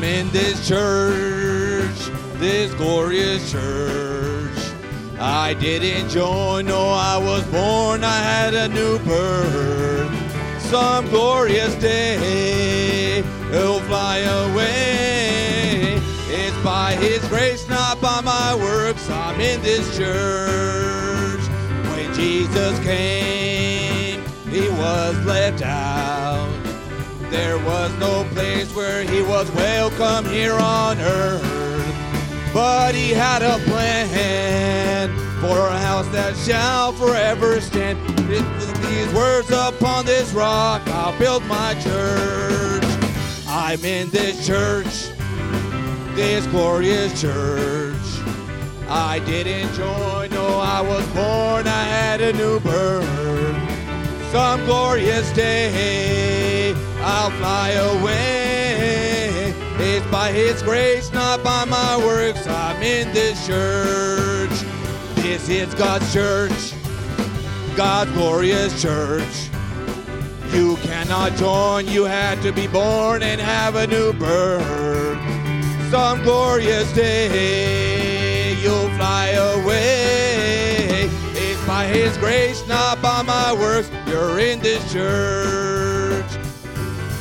I'm in this church, this glorious church. I didn't join, no, I was born, I had a new birth. Some glorious day, it'll fly away. It's by His grace, not by my works. I'm in this church. When Jesus came, He was left out. There was no place where He was welcome here on earth. But he had a plan for a house that shall forever stand. With these words upon this rock, I'll build my church. I'm in this church, this glorious church. I didn't join, no, I was born, I had a new birth. Some glorious day, I'll fly away. It's by His grace, not by my works. I'm in this church. This is God's church, God's glorious church. You cannot join, you had to be born and have a new birth. Some glorious day, you'll fly away. It's by His grace, not by my works. You're in this church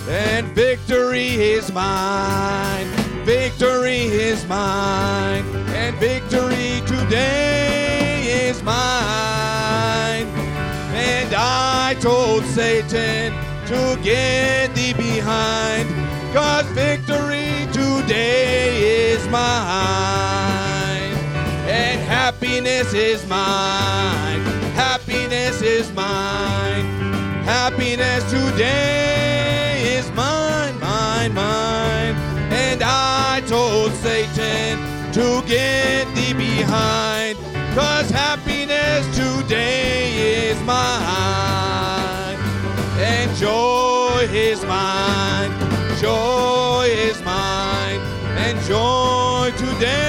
and victory is mine. Victory is mine, and victory today is mine. And I told Satan to get thee behind, cause victory today is mine. And happiness is mine, happiness is mine, happiness today mine, mine. And I told Satan to get thee behind, cause happiness today is mine. And joy is mine, joy is mine, and joy today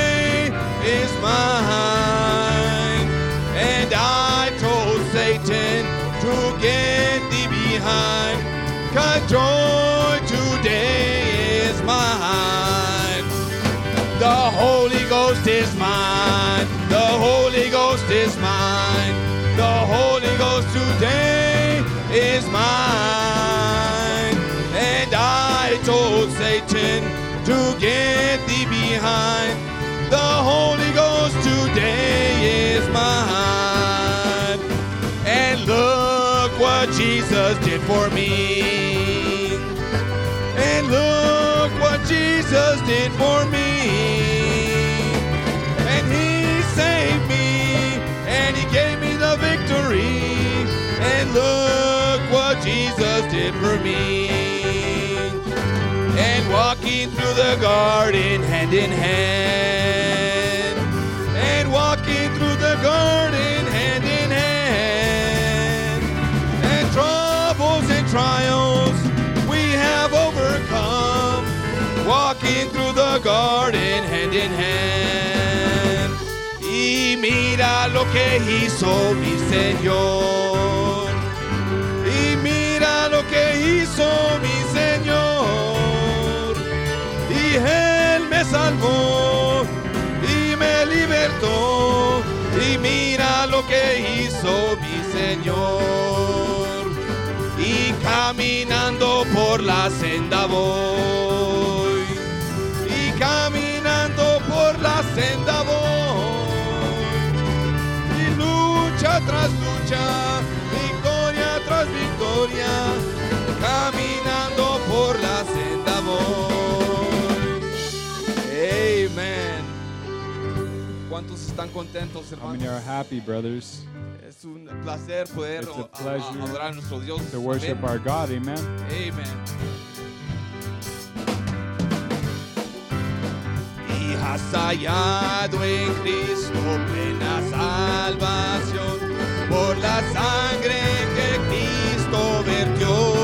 Ghost is mine, the Holy Ghost is mine, the Holy Ghost today is mine. And I told Satan to get thee behind. The Holy Ghost today is mine. And look what Jesus did for me. And look what Jesus did for me. For me. And walking through the garden hand in hand. And walking through the garden hand in hand. And troubles and trials we have overcome. Walking through the garden hand in hand. Y mira lo que hizo mi Señor. Hizo mi Señor. Y Él me salvó y me libertó. Y mira lo que hizo mi Señor. Y caminando por la senda voy. Y caminando por la senda voy. Y lucha tras lucha, victoria tras victoria, ¿Cuántos están contentos, How many are hermanos? happy, brothers, Es un placer poder It's a a- a- pleasure adorar a nuestro Dios. to worship Amén. our God? Amen. Amen. Y has hallado en Cristo plena salvación por la sangre que Cristo vertió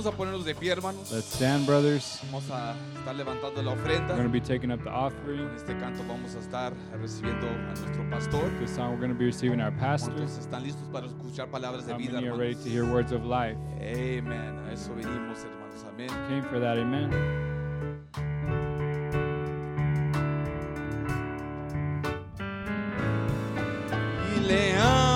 Vamos a ponernos de pie, hermanos. Let's stand, brothers. Vamos a estar levantando la ofrenda. We're going to be taking up the Con offering. este canto vamos a estar recibiendo a nuestro pastor. This song, we're going to be receiving our pastor. ¿Cuántos están listos para escuchar palabras de How vida, many are ready hermanos? to hear words of life? Amen. A eso venimos, hermanos. Amén. Came for that, amen. Y le amo,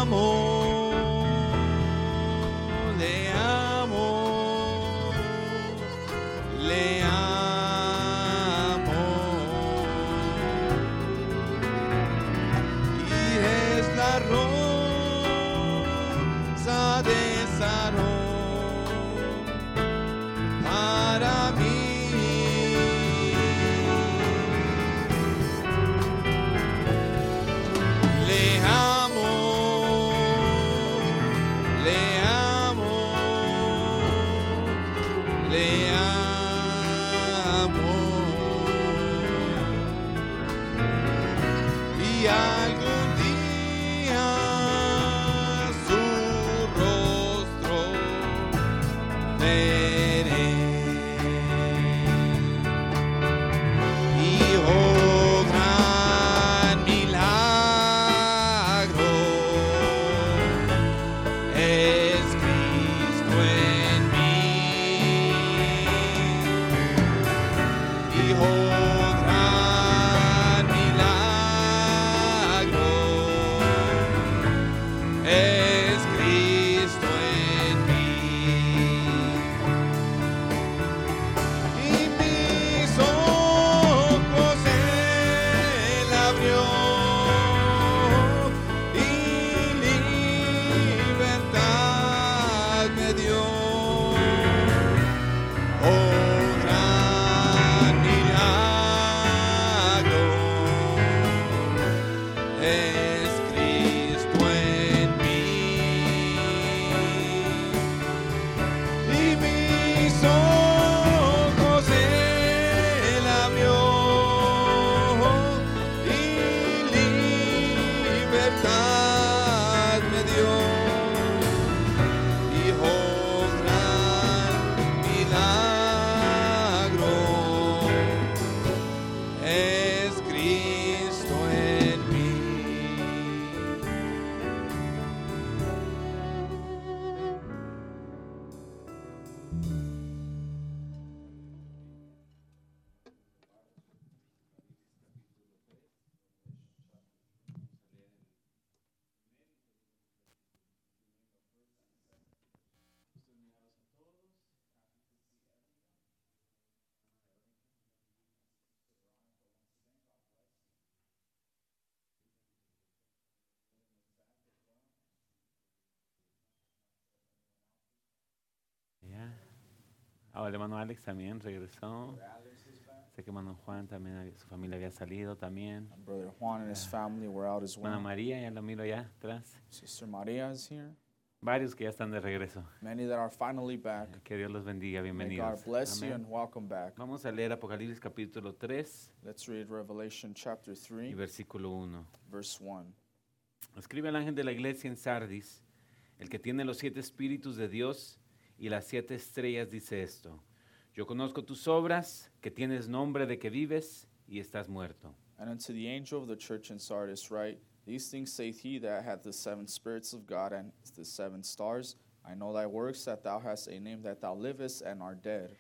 Ahora el hermano Alex también regresó. Sé que hermano Juan también, su familia había salido también. Brother Juan and his family were out as Hermana well. María, ya la miro allá atrás. Sister Maria is here. Varios que ya están de regreso. Many that are finally back. Que Dios los bendiga, May bienvenidos. God bless you Amén. and welcome back. Vamos a leer Apocalipsis capítulo 3 Let's read Revelation chapter y 3, versículo 1. verse 1. Escribe el ángel de la iglesia en Sardis, el que tiene los siete espíritus de Dios y las siete estrellas, dice esto. Yo conozco tus obras, que tienes nombre de que vives y estás muerto. And unto the angel of the church in Sardis write, These things saith he that hath the seven spirits of God and the seven stars. I know thy works, that thou hast a name, that thou livest and art dead.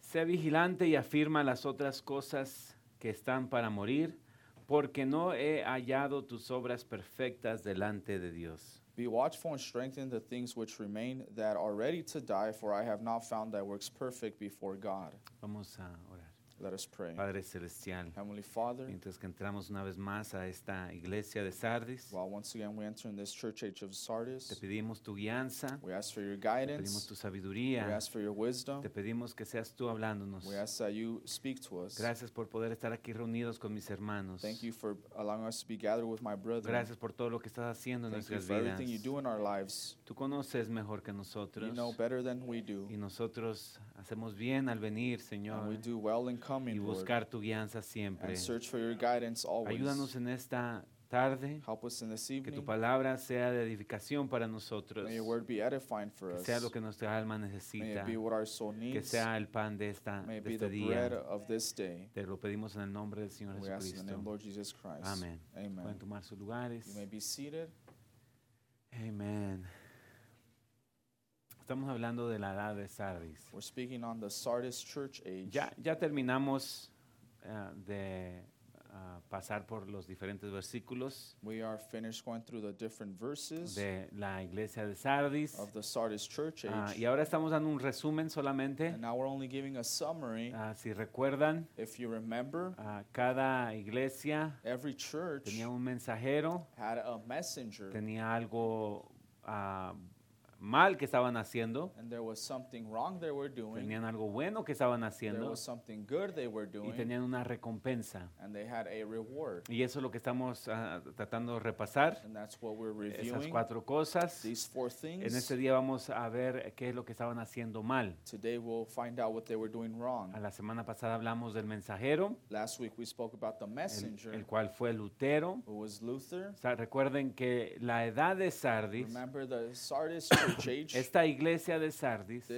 Sé vigilante y afirma las otras cosas que están para morir, porque no he hallado tus obras perfectas delante de Dios. Be watchful and strengthen the things which remain that are ready to die, for I have not found thy works perfect before God. Vamos a orar. Let us pray. Padre Celestial, Heavenly Father, mientras que entramos una vez más a esta iglesia de Sardis, while once again we enter in this church age of te Sardis, pedimos tu guianza, we ask for your te pedimos guidance, tu we sabiduría, ask for your wisdom, te pedimos que seas tú hablándonos. we ask that you speak to us. Gracias por poder estar aquí reunidos con mis hermanos. Thank you for allowing us to be gathered with my brother. Gracias por todo lo que estás haciendo en Thank you nuestras for vidas. everything you do in our lives. Tú conoces mejor que nosotros You know better than we do, y nosotros hacemos bien al venir, and Señor, we do well in y Lord, buscar tu guianza siempre. and search for your guidance always. Ayúdanos en esta tarde, Help us in this que tu evening. palabra sea de edificación para nosotros, May your word be edifying for que sea lo que nuestra alma May it necesita, be what our soul que needs. sea el pan de, esta, May it de be este the bread of this day. Te lo pedimos en el nombre del Señor We ask in the name of Jesucristo. Lord Jesus Christ. Amén. Pueden Amen. tomar sus lugares. You may be seated. Amén. Estamos hablando de la edad de Sardis. We're speaking on the Sardis church age. Ya, ya terminamos eh, de ah, pasar por los diferentes versículos We are finished going through the different verses de la iglesia de Sardis. of the Sardis church Ah, age. y ahora estamos dando un resumen solamente. And now we're only giving a summary. Ah, si recuerdan, If you remember, ah, cada iglesia every church tenía un mensajero, had a messenger, tenía algo ah, mal que estaban haciendo, and there was something wrong they were doing. tenían algo bueno que estaban There haciendo was something good they were y doing, tenían una recompensa. and they had a reward. Y eso es lo que estamos ah, tratando de repasar, And that's what we're esas reviewing. cuatro cosas. These four En things. este día vamos a ver qué es lo que estaban haciendo mal. Today we'll find out what they were doing wrong. A la semana pasada hablamos del mensajero, Last week we spoke about the el, messenger, el cual fue Lutero. who was Luther. O sea, recuerden que la edad de Sardis, Remember the Sardis church age? Esta iglesia de Sardis,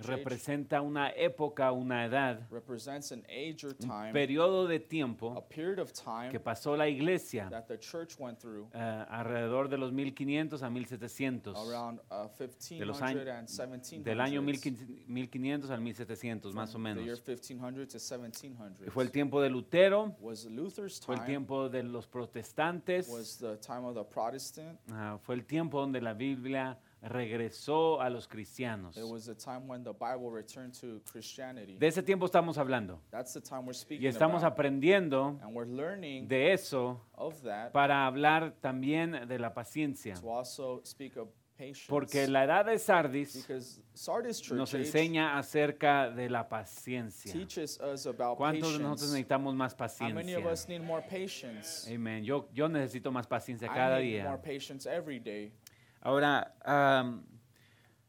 representa una época, una edad, represents an age or un periodo de a tiempo period of que time pasó la iglesia that the church went through eh, alrededor de los 1500 a 1700, around uh, de los 1500 años, and 1700s. del año 1500 al 1700 más o menos. 1500 to 1700. Y fue el tiempo de Lutero, fue el tiempo de los protestantes, was the time of the Protestant. ah, fue el tiempo donde la Biblia regresó a los cristianos. Was time when the Bible returned to Christianity. De ese tiempo estamos hablando That's the time we're speaking y estamos about. aprendiendo And we're learning de eso of that para hablar también de la paciencia. to also speak of patience. Porque la edad de Sardis because Sardis church nos age enseña acerca de la paciencia. teaches us about ¿Cuántos de nosotros patience. necesitamos más How many of paciencia? us need more patience? Yo, yo necesito más paciencia I cada need more día. patience every day. Ahora, am,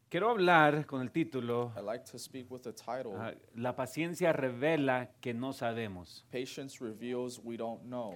quiero hablar con el título, I like to speak with the title ah, La paciencia revela que no sabemos. Patience reveals we don't know.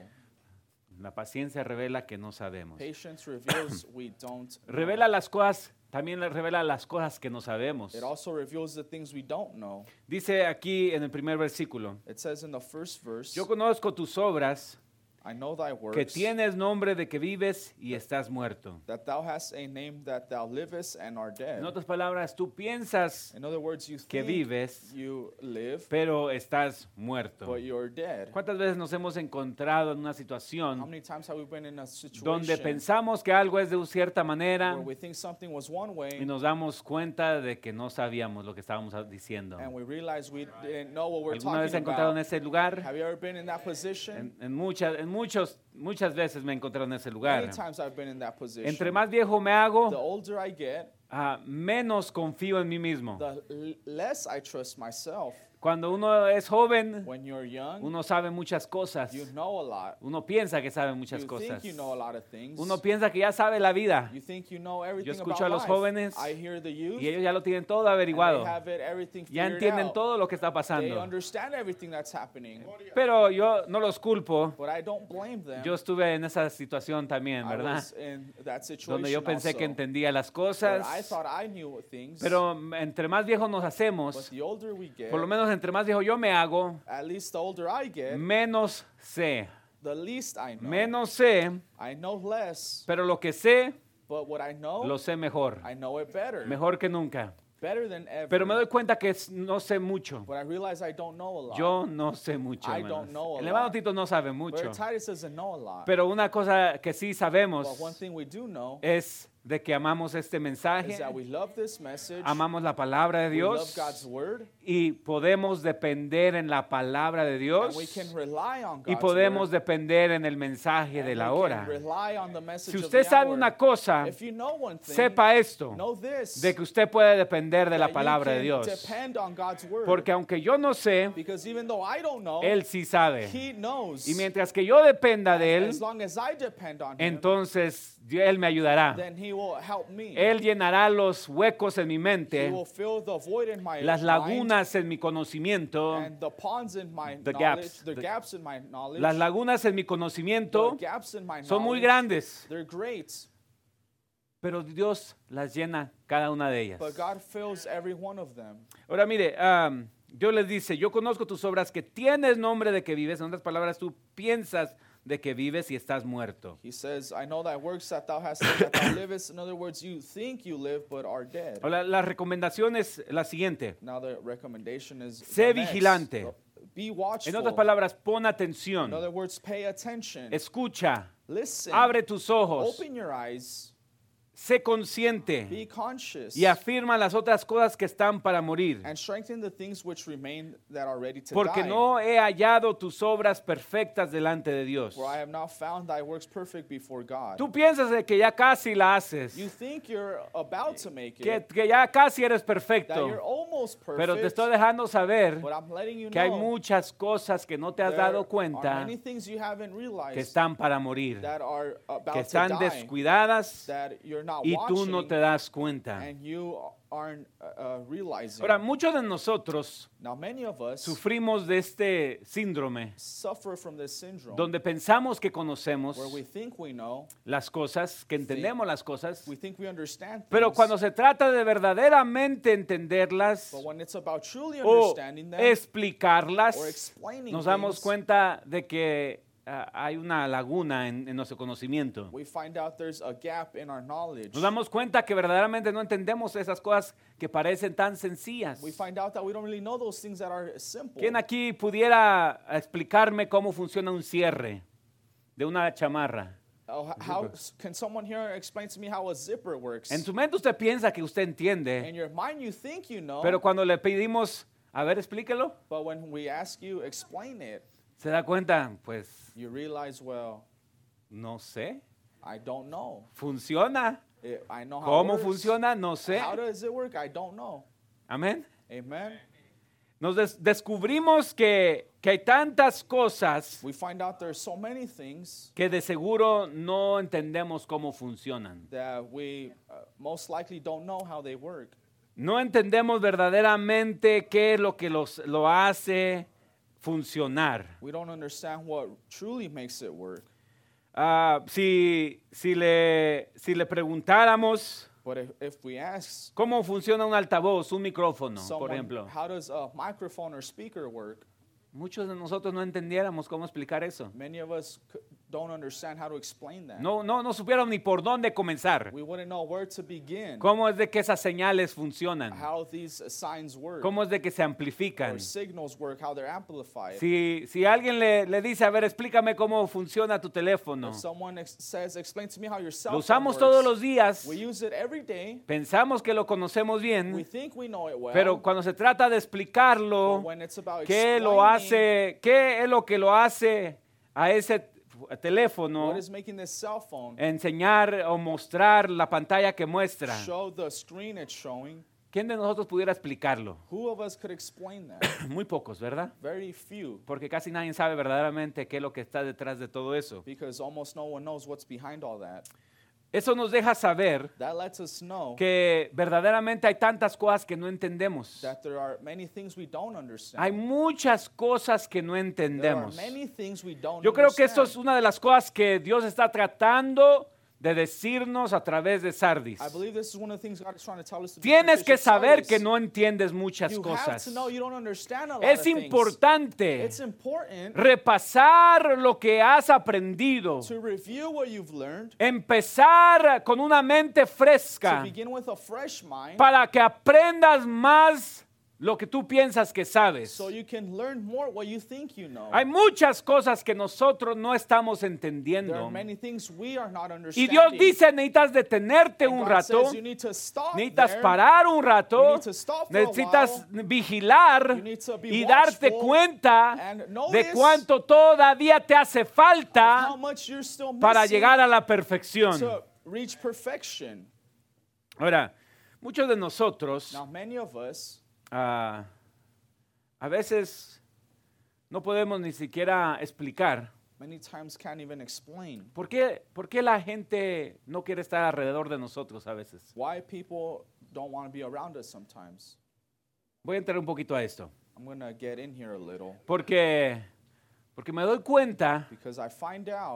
La paciencia revela que no sabemos. Patience reveals we don't know. Revela las cosas, también le revela las cosas que no sabemos. It also reveals the things we don't know. Dice aquí en el primer versículo, It says in the first verse, yo conozco tus obras, I know thy que works, tienes nombre de que vives y estás muerto. that thou hast a name that thou livest and art dead. En otras palabras, tú piensas In other words, you que think vives, you live, pero estás muerto. but you're dead. ¿Cuántas veces nos hemos encontrado en una How situación many times have we been in a donde situation pensamos que algo es de cierta manera we think something was one y way nos damos cuenta de que no sabíamos lo que estábamos diciendo? and we realize we didn't know what we're ¿Alguna vez se ha talking encontrado en about? ese lugar? Have you ever been in that position? En, en muchas, en muchos, muchas veces me he encontrado en ese lugar. Many times I've been in that position. Entre más viejo me the hago, older I get, ah, menos confío en mí mismo. the less I trust myself. Cuando uno es joven, When you're young, uno sabe muchas cosas. you know a lot. Uno piensa que sabe muchas you cosas. think you know a lot of things. Uno piensa que ya sabe la vida you think you know everything escucho about a los jóvenes I hear the youth. y ellos ya lo tienen todo and they averiguado. have it everything Ya entienden out. todo lo que está They pasando. understand everything that's happening. Pero yo no los culpo. But I don't blame them. Yo estuve en esa situación también, I ¿verdad? was in that situation Donde yo pensé que entendía las cosas. I thought I knew things. Pero entre más viejos nos but hacemos, the older we get, por lo menos entre más viejo yo me hago, at least the older I get, menos sé. the least I know. Menos sé, I know less, pero lo que sé, but what I know, lo sé mejor. I know it better. Mejor que nunca. better than ever. Pero me doy cuenta que no sé mucho. but I realize I don't know a lot. Yo no sé mucho. I don't know a El hermano lot. Tito no sabe mucho. Titus doesn't know a lot. Pero una cosa que sí sabemos but one thing we do know es de que amamos este mensaje, message. amamos la palabra de Dios word. y podemos depender en la palabra de Dios y podemos word. depender en el mensaje de la hora. Si usted sabe hour. una cosa, if you know one thing, sepa esto, this, de que usted puede depender de la palabra de Dios. word. Porque aunque yo no sé, know, Él sí sabe. Y mientras que yo dependa de Él, as as entonces Él me ayudará. then He will help me. Él llenará los huecos en mi mente, las lagunas en mi conocimiento, and the ponds in my the knowledge, gaps, the the- gaps in my knowledge, las lagunas en mi the conocimiento gaps in my son muy grandes, They're great, pero Dios las llena cada una de ellas. but God fills every one of them. Ahora mire, am, Dios les dice, yo conozco tus obras que tienes nombre de que vives, en otras palabras, tú piensas de que vives y estás muerto. He says, I know thy works that thou hast said that thou livest. In other words, you think you live but are dead. Ahora, la recomendación es la siguiente. Now the recommendation is Sé the next. vigilante. Be En watchful. otras palabras, pon In atención, other words, pay attention. escucha, Listen. abre tus ojos, Open your eyes. Sé consciente Be conscious. y afirma las otras cosas que están para morir. and strengthen the things which remain that are ready to Porque die. no he hallado tus obras perfectas delante de Dios. For I have not found thy works perfect before God. Tú piensas de que ya casi la haces, you think you're about to make que, it, que ya casi eres that perfecto, you're almost perfect, pero te estoy dejando saber but I'm letting you que hay know muchas cosas que no te has dado are cuenta many things you haven't realized que están para morir, that are about que están to die, descuidadas that you're y tú no te das cuenta. and you aren't uh, uh. Ahora, muchos de nosotros sufrimos de este síndrome donde pensamos que conocemos las cosas, que entendemos las cosas, pero cuando se trata de verdaderamente entenderlas o explicarlas, nos damos cuenta de que ah, hay una laguna en, en nuestro conocimiento. we find out there's a gap in our knowledge. Nos damos cuenta que verdaderamente no entendemos esas cosas que parecen tan sencillas. We find out that we don't really know those things that are simple. ¿Quién aquí pudiera explicarme cómo funciona un cierre de una chamarra? Oh, how can someone here explain to me how a zipper works? En su mente usted piensa que usted In entiende, your mind, you think you know, pero cuando le pedimos, a ver, explíquelo, but when we ask you, explain it, se da cuenta, pues you realize, well, no sé. I don't know. ¿Funciona? It- I know how ¿Cómo works. funciona? No sé. How does it work? I don't know. Amén. Amen. Nos des- descubrimos que, que hay tantas cosas We find out there's so many things que de seguro no entendemos cómo funcionan. that we uh, most likely don't know how they work. No entendemos verdaderamente qué es lo que los, lo hace funcionar. We don't understand what truly makes it work. Ah, si, si, le, si le preguntáramos But if, if we ask cómo funciona un altavoz, un micrófono, por ejemplo, how does a microphone or speaker work? muchos de nosotros no entendiéramos cómo explicar eso. Many of us don't understand how to explain that. No, no, no supiéramos ni por dónde comenzar. We wouldn't know where to begin, ¿Cómo es de que esas señales funcionan? how these signs work, ¿Cómo es de que se or amplifican? signals work, how they're amplified. Si, si alguien le, le dice, a ver, explícame cómo funciona tu teléfono. If someone ex- says, explain to me how your cell Lo phone usamos works, todos los días, we use it every day. pensamos que lo conocemos We bien, think we know it well. pero cuando se trata de explicarlo, when it's about ¿qué lo hace? ¿Qué es lo que lo hace a ese teléfono? What is making this cell phone Enseñar o mostrar la pantalla que muestra. show the screen it's showing, ¿Quién de nosotros pudiera explicarlo? who of us could explain that? Muy pocos, ¿verdad? Very few, Porque casi nadie sabe verdaderamente qué es lo que está detrás de todo eso. because almost no one knows what's behind all that. Eso nos deja saber That lets us know que verdaderamente hay tantas cosas que no entendemos. that there are many things we don't understand. Hay muchas cosas que no there are entendemos. many things we don't Yo creo que esto es understand. una de las cosas que Dios está tratando de decirnos a través de Sardis. I believe this is one of the things God is trying to tell us to do Tienes que saber que no entiendes muchas cosas. Es importante repasar lo que has aprendido. to review what you've learned, Empezar con una mente fresca para que aprendas más lo que tú piensas que sabes. so you can learn more what you think you know. Hay muchas cosas que nosotros no estamos entendiendo. many we are not Y. Dios dice, necesitas detenerte And un God rato, says you need to stop necesitas there. parar un You rato, need to stop necesitas vigilar You need to be y darte cuenta de cuánto todavía te hace falta para llegar a la perfección. to reach perfection. Ahora, muchos de nosotros Now, many of us, ah, a veces no podemos ni siquiera explicar many times can't even explain por qué, por qué la gente no quiere estar alrededor de nosotros a veces. why people don't want to be around us sometimes. Voy a entrar un poquito a esto, I'm to get in here a little porque, porque me doy cuenta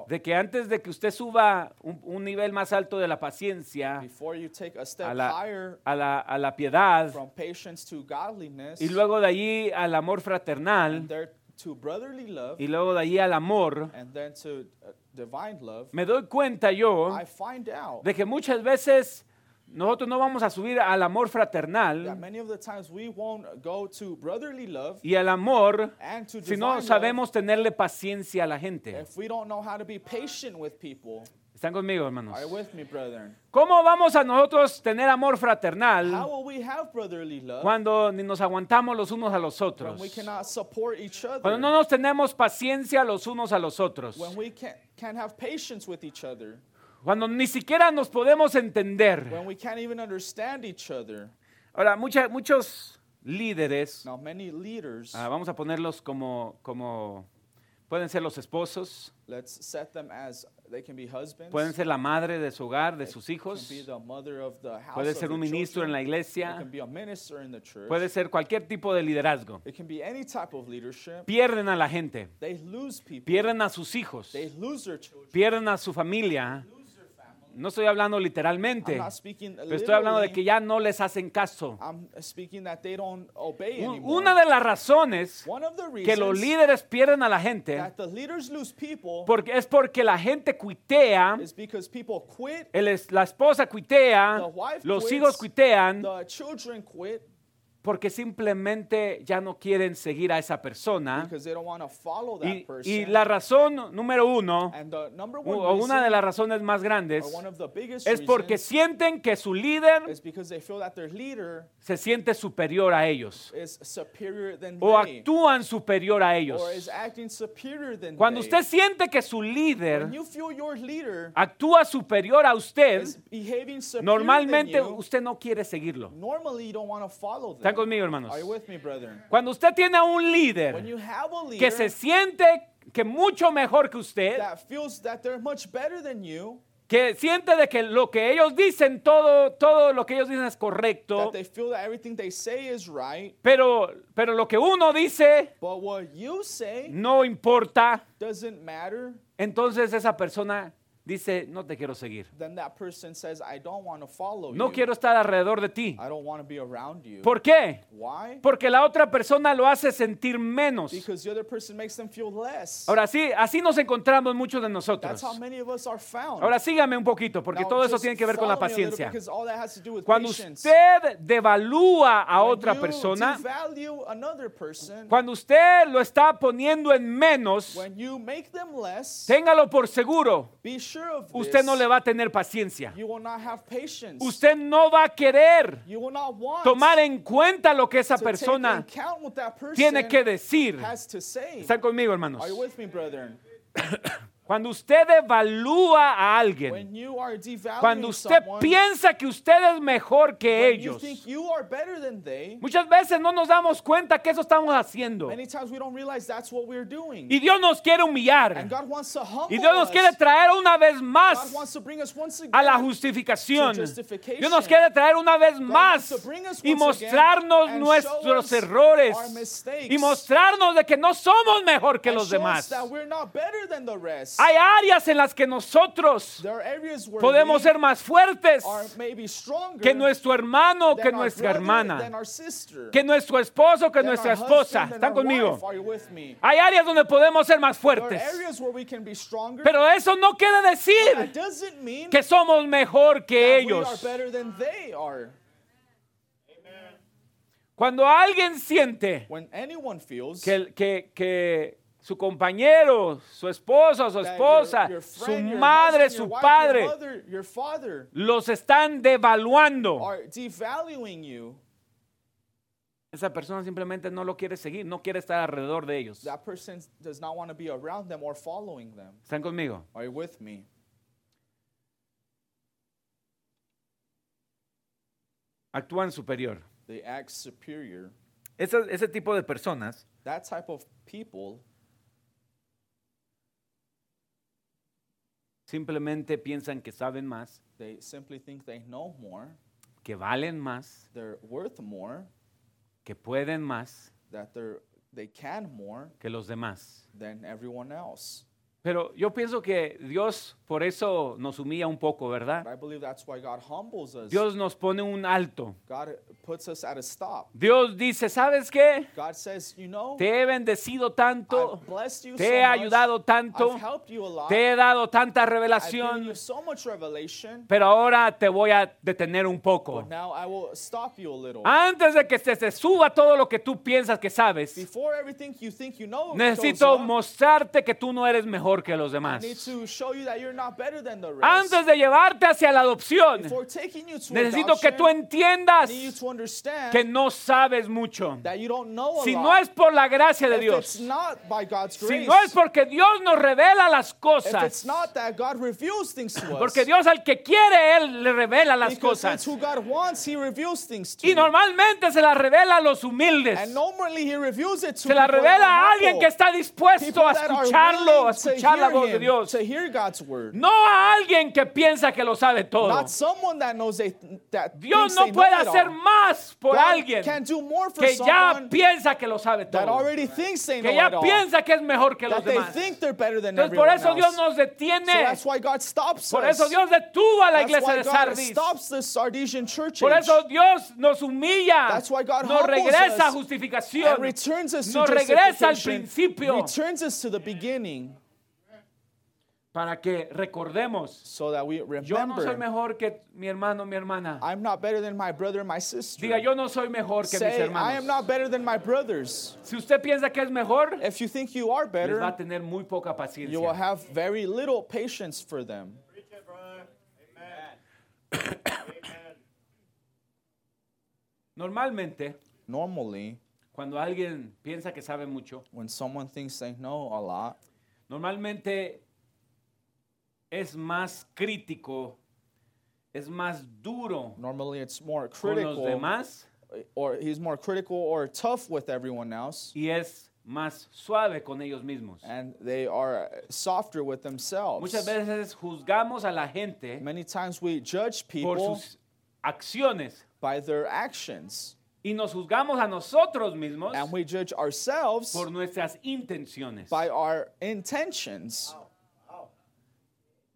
de que antes de que usted suba un, un nivel más alto de la paciencia, a la, a la, a la piedad y luego de allí al amor fraternal y luego de allí al amor, and then to uh, me doy cuenta yo de que muchas veces nosotros no vamos a subir al amor fraternal y al amor si no sabemos tenerle paciencia a la gente. if we don't know how to be patient with people. ¿Están conmigo, hermanos? ¿Cómo vamos a nosotros tener amor fraternal cuando ni nos aguantamos los unos a los otros? Cuando no nos tenemos paciencia los unos a los otros. Cuando ni siquiera nos podemos entender. when we can't even understand each other. Ahora, mucha- muchos líderes, Now, many leaders, ah, vamos a ponerlos como, como, pueden ser los esposos, let's set them as they can be husbands, pueden ser la madre de su hogar, de sus can hijos, be the mother of the house, puede of ser the un ministro en la they iglesia, can be a minister in the church, puede ser cualquier tipo de liderazgo. it can be any type of leadership. Pierden a la gente, They lose people, pierden a sus hijos, they lose their children, pierden a su familia. No estoy hablando I'm literalmente, pero estoy hablando de que ya no les hacen caso. Una de las razones que los líderes pierden a la gente that the leaders lose people porque es porque la gente cuitea, is because people quit, el es- la esposa cuitea, los hijos cuitean the children quit porque simplemente ya no quieren seguir a esa persona. because they don't want to follow that Y, person. y la razón número uno, and the number u- one o una de las razones más grandes, es porque sienten que su líder se siente superior a ellos is superior than o they, actúan superior a ellos. or is acting superior than Cuando they. usted siente que su líder when you feel your leader actúa superior a usted, is behaving superior normalmente than you, usted no quiere seguirlo. normally you don't want to follow them. ¿Están conmigo, hermanos? Are you with me, brethren? Cuando usted tiene a un When líder you have a leader que se siente que mucho mejor que usted, that feels that they're much better than you, que siente de que lo que ellos dicen, todo, todo lo que ellos dicen es correcto, that they feel that everything they say is right, pero, pero lo que uno dice but what you say no importa, doesn't matter, entonces esa persona dice, no te quiero seguir. then that person says, I don't want to follow No you. quiero estar alrededor de ti. I don't want to be around you. ¿Por qué? Why? Porque la otra persona lo hace sentir menos. Because the other person makes them feel less. Ahora sí, así nos encontramos muchos de That's nosotros. how many of us are found. Ahora sígame un poquito, porque Now, todo eso just tiene que ver con la follow me a little paciencia. Because all that has to do with Cuando patience. usted devalúa a When otra you persona, devalue another person, cuando usted lo está poniendo en menos, when you make them less, téngalo por seguro, be sure of usted no le va a tener paciencia. you will not have patience. Usted no va a querer you will not want tomar en cuenta lo que esa persona person tiene que decir. has to say. ¿Están conmigo, hermanos? Are you with me, brethren? Cuando usted evalúa a alguien, you cuando usted someone, piensa que usted es mejor que you ellos, you are better than they, muchas veces no nos damos cuenta que eso estamos haciendo. many times we don't realize that's what we're doing. Y Dios nos quiere humillar. Y Dios nos quiere traer una vez más a la justificación. Dios nos quiere traer una vez más y mostrarnos nuestros errores y mostrarnos de que no somos mejor que los demás. Hay áreas en las que nosotros podemos ser más fuertes que nuestro hermano, que nuestra hermana, que nuestro esposo, que nuestra esposa. ¿Están conmigo? Hay áreas donde podemos ser más fuertes. Pero eso no quiere decir que somos mejor que ellos. Cuando alguien siente que, que, que su compañero, su esposo, su esposa, your, your su friend, madre, husband, su wife, padre your mother, your father los están devaluando, you, esa persona simplemente no lo quiere seguir, no quiere estar alrededor de ellos. that person does not want to be around them or following them. ¿Están conmigo? Are you with me? Actúan superior. They act superior. Ese, ese tipo de personas That type of people simplemente piensan que saben más, they simply think they know more, que valen más, they're worth more, que pueden más that they're they can more que los demás. than everyone else. Pero yo pienso que Dios por eso nos humilla un poco, But ¿verdad? I believe that's why God humbles us. Dios nos pone un alto. God puts us at a stop. Dios dice, ¿sabes qué? God says, you know, Te he bendecido tanto, te so he much. ayudado tanto, te he dado tanta revelación, so pero ahora te voy a detener un poco. But now I will stop you a little. Antes de que se te suba todo lo que tú piensas que sabes, you know necesito mostrarte que tú no eres mejor que los demás. Antes de llevarte hacia la adopción, necesito que tú entiendas que no sabes mucho. Si no es por la gracia de Dios, si no es porque Dios nos revela las cosas, not that God reveals things to us, porque Dios al que quiere, Él le revela las cosas. Y normalmente se las revela a los humildes. And normally He reveals it to Se la people revela a alguien que está dispuesto a escucharlo, a to escuchar la de Dios. to hear God's word. No a alguien que piensa que lo sabe todo. Not someone that knows they, that Dios no they puede hacer más por God alguien can do more for que ya piensa que lo sabe that todo. already thinks they know Que ya it all. piensa que es mejor que los they demás. think they're better than Entonces por eso Dios nos So detiene. that's why God stops Por us. eso Dios detuvo a la that's iglesia de Sardis. stops the Sardisian church Por eso Dios nos humilla, That's why God nos regresa a us justificación, and returns us to nos regresa al principio returns us to the beginning para que recordemos, so that we yo no soy remember mejor que mi hermano, mi hermana. I'm not better than my brother and my sister. Diga, yo no soy mejor que mis Say, I am hermanos. not better than my brothers. Si usted piensa que es mejor, If you think you are les va a better, tener muy poca you will paciencia. have very little patience for them. Normalmente, Normally, cuando alguien piensa que sabe mucho, when someone thinks they know a lot, normalmente es más crítico, es más duro normally it's more con los critical demás or he's more critical or tough with everyone else y es más suave con ellos mismos. and they are softer with themselves. Muchas veces juzgamos a la gente Many times we judge por people sus acciones by their actions y nos juzgamos a nosotros mismos and we judge ourselves por nuestras intenciones. by our intentions.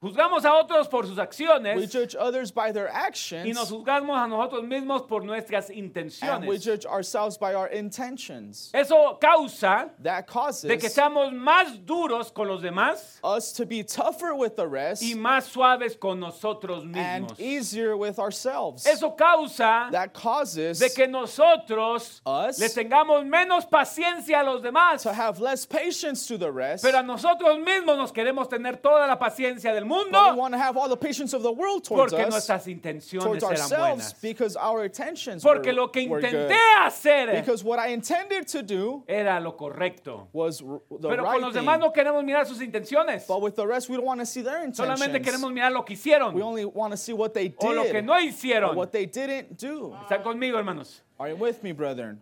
Juzgamos a otros por sus We acciones judge others by their y actions nos juzgamos a nosotros mismos por nuestras and we intenciones. judge ourselves by our intentions. Eso causa That de que causes seamos más duros con los demás us to be tougher with the rest y más suaves con nosotros and mismos. easier with ourselves. Eso causa That causes de que nosotros Us le tengamos menos paciencia a los demás, to have less patience to the rest. pero a nosotros mismos nos queremos tener toda la paciencia del But we mundo want to have all the patience of the world towards porque us, nuestras intenciones towards eran ourselves, buenas. because our intentions Porque were, lo que were intenté good. hacer Because what I intended to do era lo correcto. was r- the Pero con right los thing. no queremos mirar sus intenciones. But with the rest, we don't want to see their intentions. Solamente queremos mirar lo que hicieron we only want to see what they o lo que did, no or hicieron. what they didn't do. ¿Están conmigo, hermanos? Are you with me, brethren?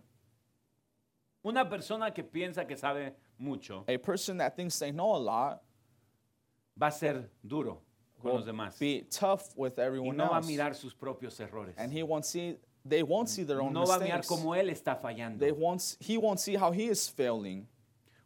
Una persona que piensa que sabe mucho A person that thinks they know a lot va a ser duro con los demás be tough with y everyone no va a else, mirar sus propios errores. and he won't see. They won't see their own No va a mirar mistakes. cómo él está fallando. They won't. s- He won't see how he is failing.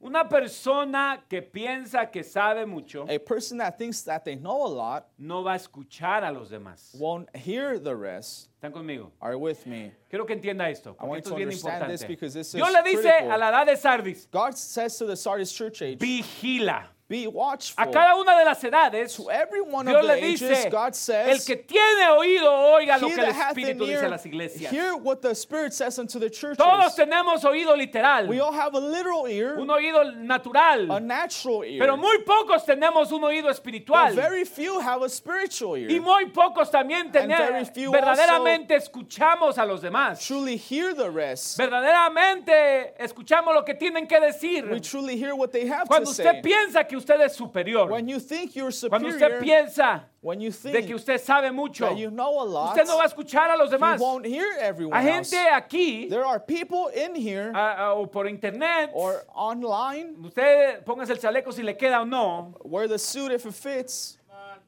Una persona que piensa que sabe mucho A person that thinks that they know a lot no va a escuchar a los demás. won't hear the rest. ¿Están conmigo? Are you with me? Quiero que entienda esto, porque want esto you es to bien understand this importante. because this Dios le dice critical. a la edad de Sardis, God says to the Sardis church age, vigila. Be A watchful. cada una de las edades, To every one Dios of the le ages, dice, God el says, que tiene oído, oiga lo que el Espíritu dice a las iglesias. hear what the Spirit says unto the churches. Todos tenemos oído literal, We all have a literal ear, un oído natural, a natural ear. pero muy pocos tenemos un oído but espiritual. very few have a spiritual ear. Y muy pocos también very tenemos, few verdaderamente escuchamos a los demás. truly hear the rest. Verdaderamente escuchamos lo que tienen que decir. We truly hear what they have Cuando to usted say. piensa que usted es superior, When you think you're cuando usted piensa when you de que usted sabe mucho, that you know a lot, usted no va a escuchar a los you demás. won't hear everyone Hay else. gente aquí There are people in here o por internet, or online usted póngase el chaleco si le queda o no, wear the suit if it fits,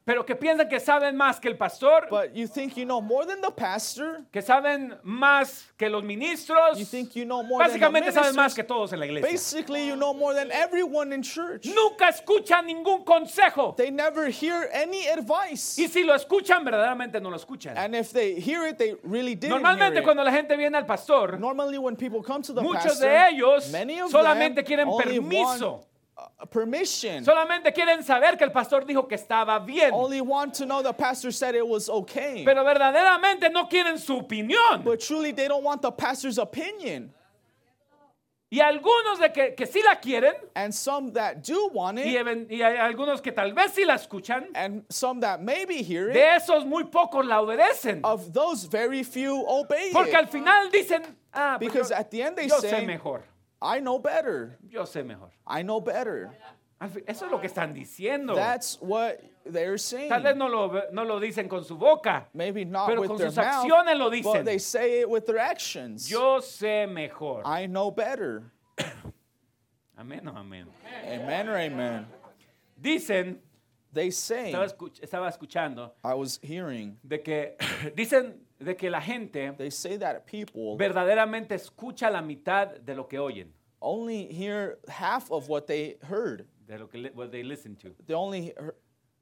pero que piensan que saben más que el pastor, but you think you know more than the pastor. que saben más que los ministros. You think you know more than the Básicamente saben más que todos en la iglesia. Basically, you know more than everyone in church. Nunca escuchan ningún consejo. They never hear any advice. Y si lo escuchan, verdaderamente no lo escuchan. And if they hear it, they really didn't Normalmente hear cuando la gente viene al pastor, Normally, when people come to the muchos pastor, de ellos many of solamente them quieren permiso. Permission. Solamente quieren saber que el pastor dijo que estaba bien. only want to know the pastor said it was okay. Pero verdaderamente no quieren su opinión. but truly, they don't want the pastor's opinion. Y algunos de que, que sí la quieren, And some that do want y, it, even- y hay algunos que tal vez sí la escuchan, and some that maybe hear it, de esos muy pocos la obedecen. of those very few obey Porque it. al final dicen, ah, Because yo, at the end they yo sé say, mejor, I know better. yo sé mejor. I know better. Eso es lo que están diciendo. That's what they're saying. Tal vez no lo, no lo dicen con su boca, Maybe not pero with con their sus mouth, acciones lo but dicen. they say it with their actions. Yo sé mejor. I know better. Amén o amén. Amen or amen. Dicen, They say, estaba, escuch- estaba escuchando, I was hearing, de que dicen de que la gente they say that people verdaderamente escucha la mitad de lo que oyen, only hear half of what they heard. de lo que what they listen to. They only hear,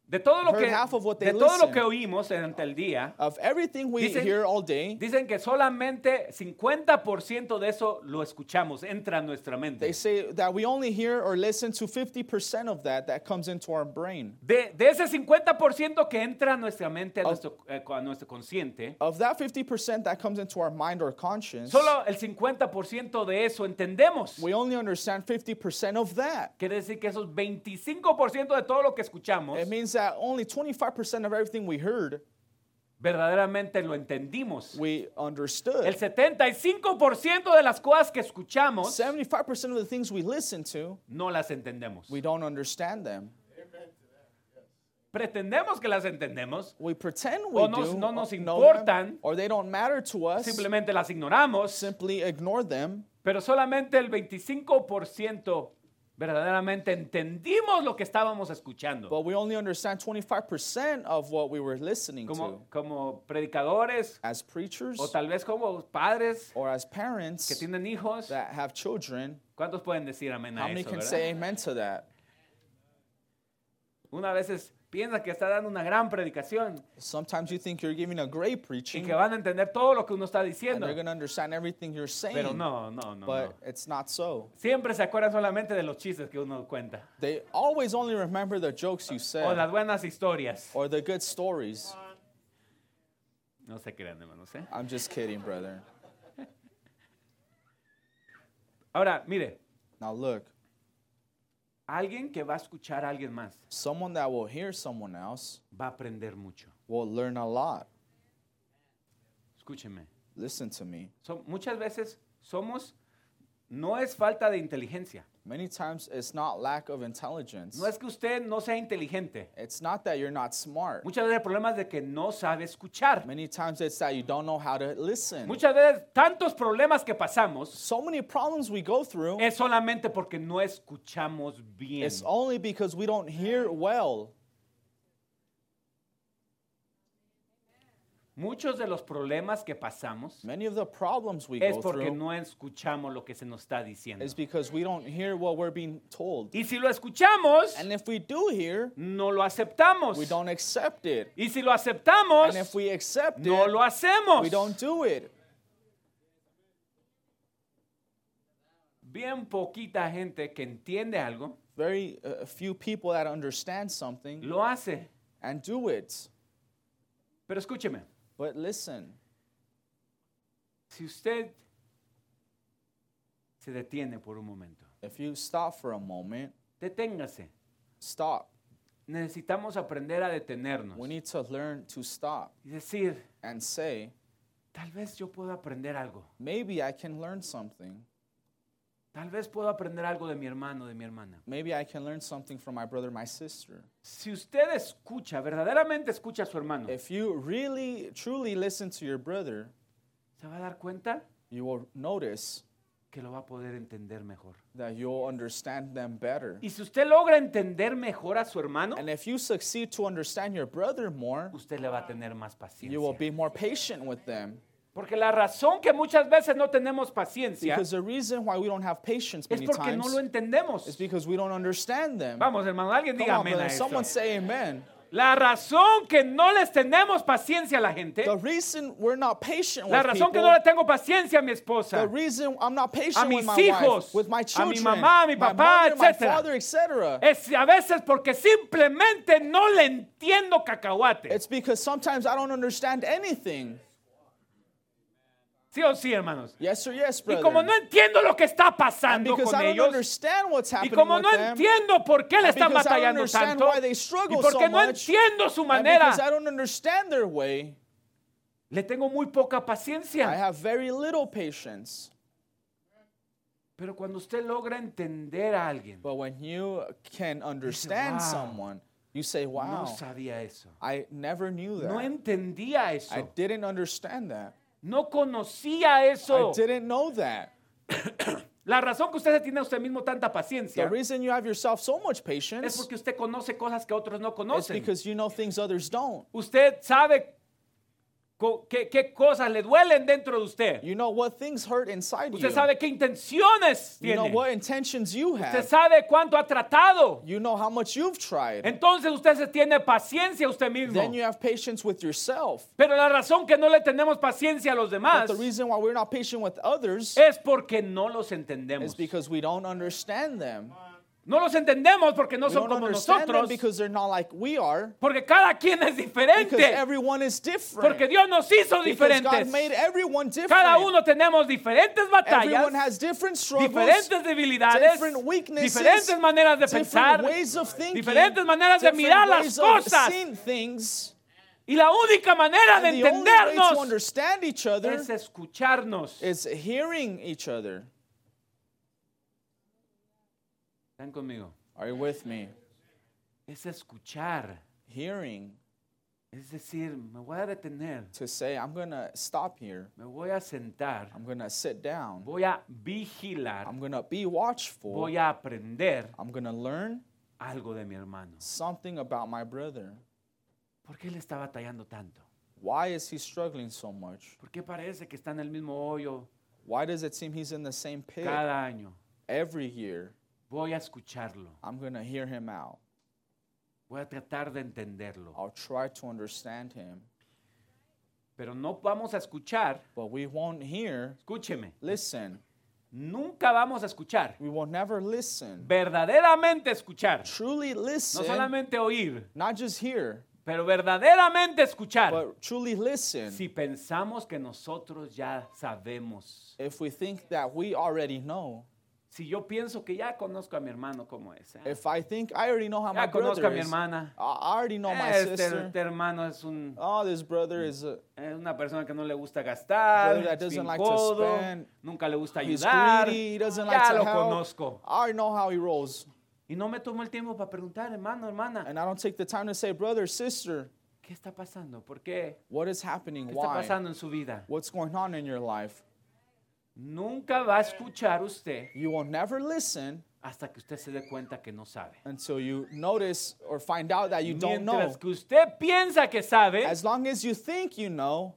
De todo lo que of de todo lo listen. que oímos durante el día, of everything we Dicen- hear all day. dicen que solamente 50% de eso lo escuchamos, entra en nuestra mente. They say that we only hear or listen to 50% of that that comes into our brain. De, de ese 50% que entra a nuestra mente, a nuestro, eh, a nuestro consciente, Of that 50% that comes into our mind or conscience, solo el 50% de eso entendemos. we only understand 50% of that. Quiere decir que esos 25% de todo lo que escuchamos, It means that only 25% of everything we heard, verdaderamente lo entendimos. we understood. El 75% de las cosas que escuchamos, 75% of the things we listen to, no las entendemos. we don't understand them. Pretendemos que las entendemos, We pretend we O nos- do no nos importan. them, or they don't matter to us. simplemente las ignoramos, Simply ignore them. pero solamente el 25% verdaderamente entendimos lo que estábamos escuchando. But we only understand 25% of what we were listening to. Como, como predicadores As preachers o tal vez como padres or as parents que tienen hijos, that have children, ¿cuántos pueden decir amén how a many eso? can verdad? say amen to that? Una vez piensa que está dando una gran predicación Sometimes you think you're giving a great y preaching que van a entender todo lo que uno está and diciendo, they're going to understand everything you're pero saying. no, no, no, But no. it's not so. Siempre se acuerdan solamente de los chistes que uno cuenta They always only remember the jokes you o said las buenas historias. or the good stories. No se crean, hermanos. ¿eh? I'm just kidding, brother. Ahora, mire, Now look, alguien que va a escuchar a alguien más someone that will hear someone else va a aprender mucho. will learn a lot. Escúcheme. Listen to me. So- muchas veces somos, no es falta de inteligencia. Many times it's not lack of intelligence. No es que usted no sea inteligente. It's not that you're not smart. Muchas veces el problema es de que no sabe escuchar. Many times it's that you don't know how to listen. Muchas veces tantos problemas que pasamos So many problems we go through, es solamente porque no escuchamos bien. it's only because we don't hear well. Muchos de los problemas que pasamos Many of the problems we es go porque through no escuchamos lo que se nos está diciendo. is because we don't hear what we're being told. Y si lo escuchamos, And if we do hear, no lo aceptamos. we don't accept it. Y si lo aceptamos, And if we accept no it, lo hacemos. we don't do it. Bien poquita gente que entiende algo Very uh, few people that understand something lo hace. and do it. Pero escúcheme, But listen, si usted se detiene por un momento, if you stop for a moment, deténgase. stop. Necesitamos aprender a detenernos We need to learn to stop y decir, and say, tal vez yo puedo aprender algo. maybe I can learn something. Tal vez puedo aprender algo de mi hermano, de mi hermana. Maybe I can learn something from my brother, my sister. Si usted escucha, verdaderamente escucha a su hermano, If you really, truly listen to your brother, se va a dar cuenta you will notice que lo va a poder entender mejor. that you'll understand them better. Y si usted logra entender mejor a su hermano, And if you succeed to understand your brother more, usted le va a tener más you will paciencia. be more patient with them. Porque la razón que muchas veces no tenemos paciencia Because the reason why we don't have patience es many porque times no lo entendemos. because we don't understand them. Vamos, hermano, alguien Come diga on, amén a brother. eso. Someone say amen. La razón que no les tenemos paciencia a la gente, The reason we're not patient la with razón que people, no le tengo paciencia a mi the esposa, reason I'm not a patient mis with my hijos, wife, with my a mi children, mamá, a mi my papá, mother, my etcétera. father, etc. es a veces porque simplemente no le entiendo cacahuate. It's because sometimes I don't understand anything. ¿Sí o sí, hermanos? Yes or yes, Y como no entiendo lo que está and pasando con I ellos, y como no entiendo por qué le están I batallando tanto, y porque no entiendo su manera, I way, le tengo muy poca I paciencia. have very little patience. Pero cuando usted logra entender a alguien, But when you can understand "Wow, someone, you say, no wow, sabía eso. I never knew that. No entendía I eso. didn't understand that. No conocía eso. I didn't know that. La razón que usted se tiene a usted mismo tanta The paciencia reason you have yourself so much es patience porque usted conoce cosas que otros no is conocen. because you know things others don't. Usted sabe qué, qué cosas le duelen dentro de usted. You know what things hurt inside Usted you. sabe qué intenciones You know tiene. what intentions you Usted have. sabe cuánto ha tratado. You know how much you've tried. Entonces usted se tiene paciencia a usted mismo. Then you have patience with yourself. Pero la razón que no le tenemos paciencia a los demás But the reason why we're not patient with others es porque no los entendemos. is because we don't understand them. No los entendemos porque no We son como nosotros. because they're not like we are. Porque cada quien es Because diferente. everyone is different. Porque Dios nos hizo Because God diferentes. made everyone different. Cada uno tenemos diferentes batallas, Everyone has different struggles, diferentes debilidades, different weaknesses, diferentes maneras de different pensar, ways of thinking, diferentes maneras de different mirar las ways of cosas. seeing things. Y la única manera de And entendernos understand each other es escucharnos. is hearing each other. ¿Están conmigo? Are you with me? Es escuchar. Hearing Es decir, me voy a detener, to say, I'm going to stop here. me voy a sentar, I'm going to sit down. voy a vigilar, I'm going to be watchful. voy a aprender I'm going to learn algo de mi hermano. something about my brother. ¿Por qué él está batallando tanto? Why is he struggling so much? ¿Por qué parece que está en el mismo hoyo Why does it seem he's in the same pit cada año? every year? Voy a escucharlo. I'm going to hear him out. Voy a tratar de entenderlo. I'll try to understand him. Pero no vamos a escuchar, But we won't hear, escúcheme, listen. nunca vamos a escuchar. We will never listen. Verdaderamente escuchar. Truly No listen, solamente oír, not just hear, pero verdaderamente escuchar. but truly listen. Si pensamos que nosotros ya sabemos. If we think that we already know, Si yo pienso que ya conozco a mi hermano como es. ¿eh? if I think I already know how my Ya conozco brother a mi is, I hermana. I already know my Este, sister. este hermano es, un, Oh, this brother is a, es una persona que no le gusta gastar, that doesn't like to spend. nunca le gusta ayudar. greedy, he doesn't like ya to lo help. conozco. I already know how he rolls. Y no me tomo el tiempo para preguntar, hermano, hermana, And I don't take the time to say, brother, sister, ¿qué está pasando? ¿Por qué? what is happening? ¿Qué está Why? pasando en su vida? What's going on in your life? Nunca va a escuchar usted You will never listen hasta que usted se dé cuenta que no sabe. until you notice or find out that you don't know. Mientras que usted piensa que sabe, As long as you think you know,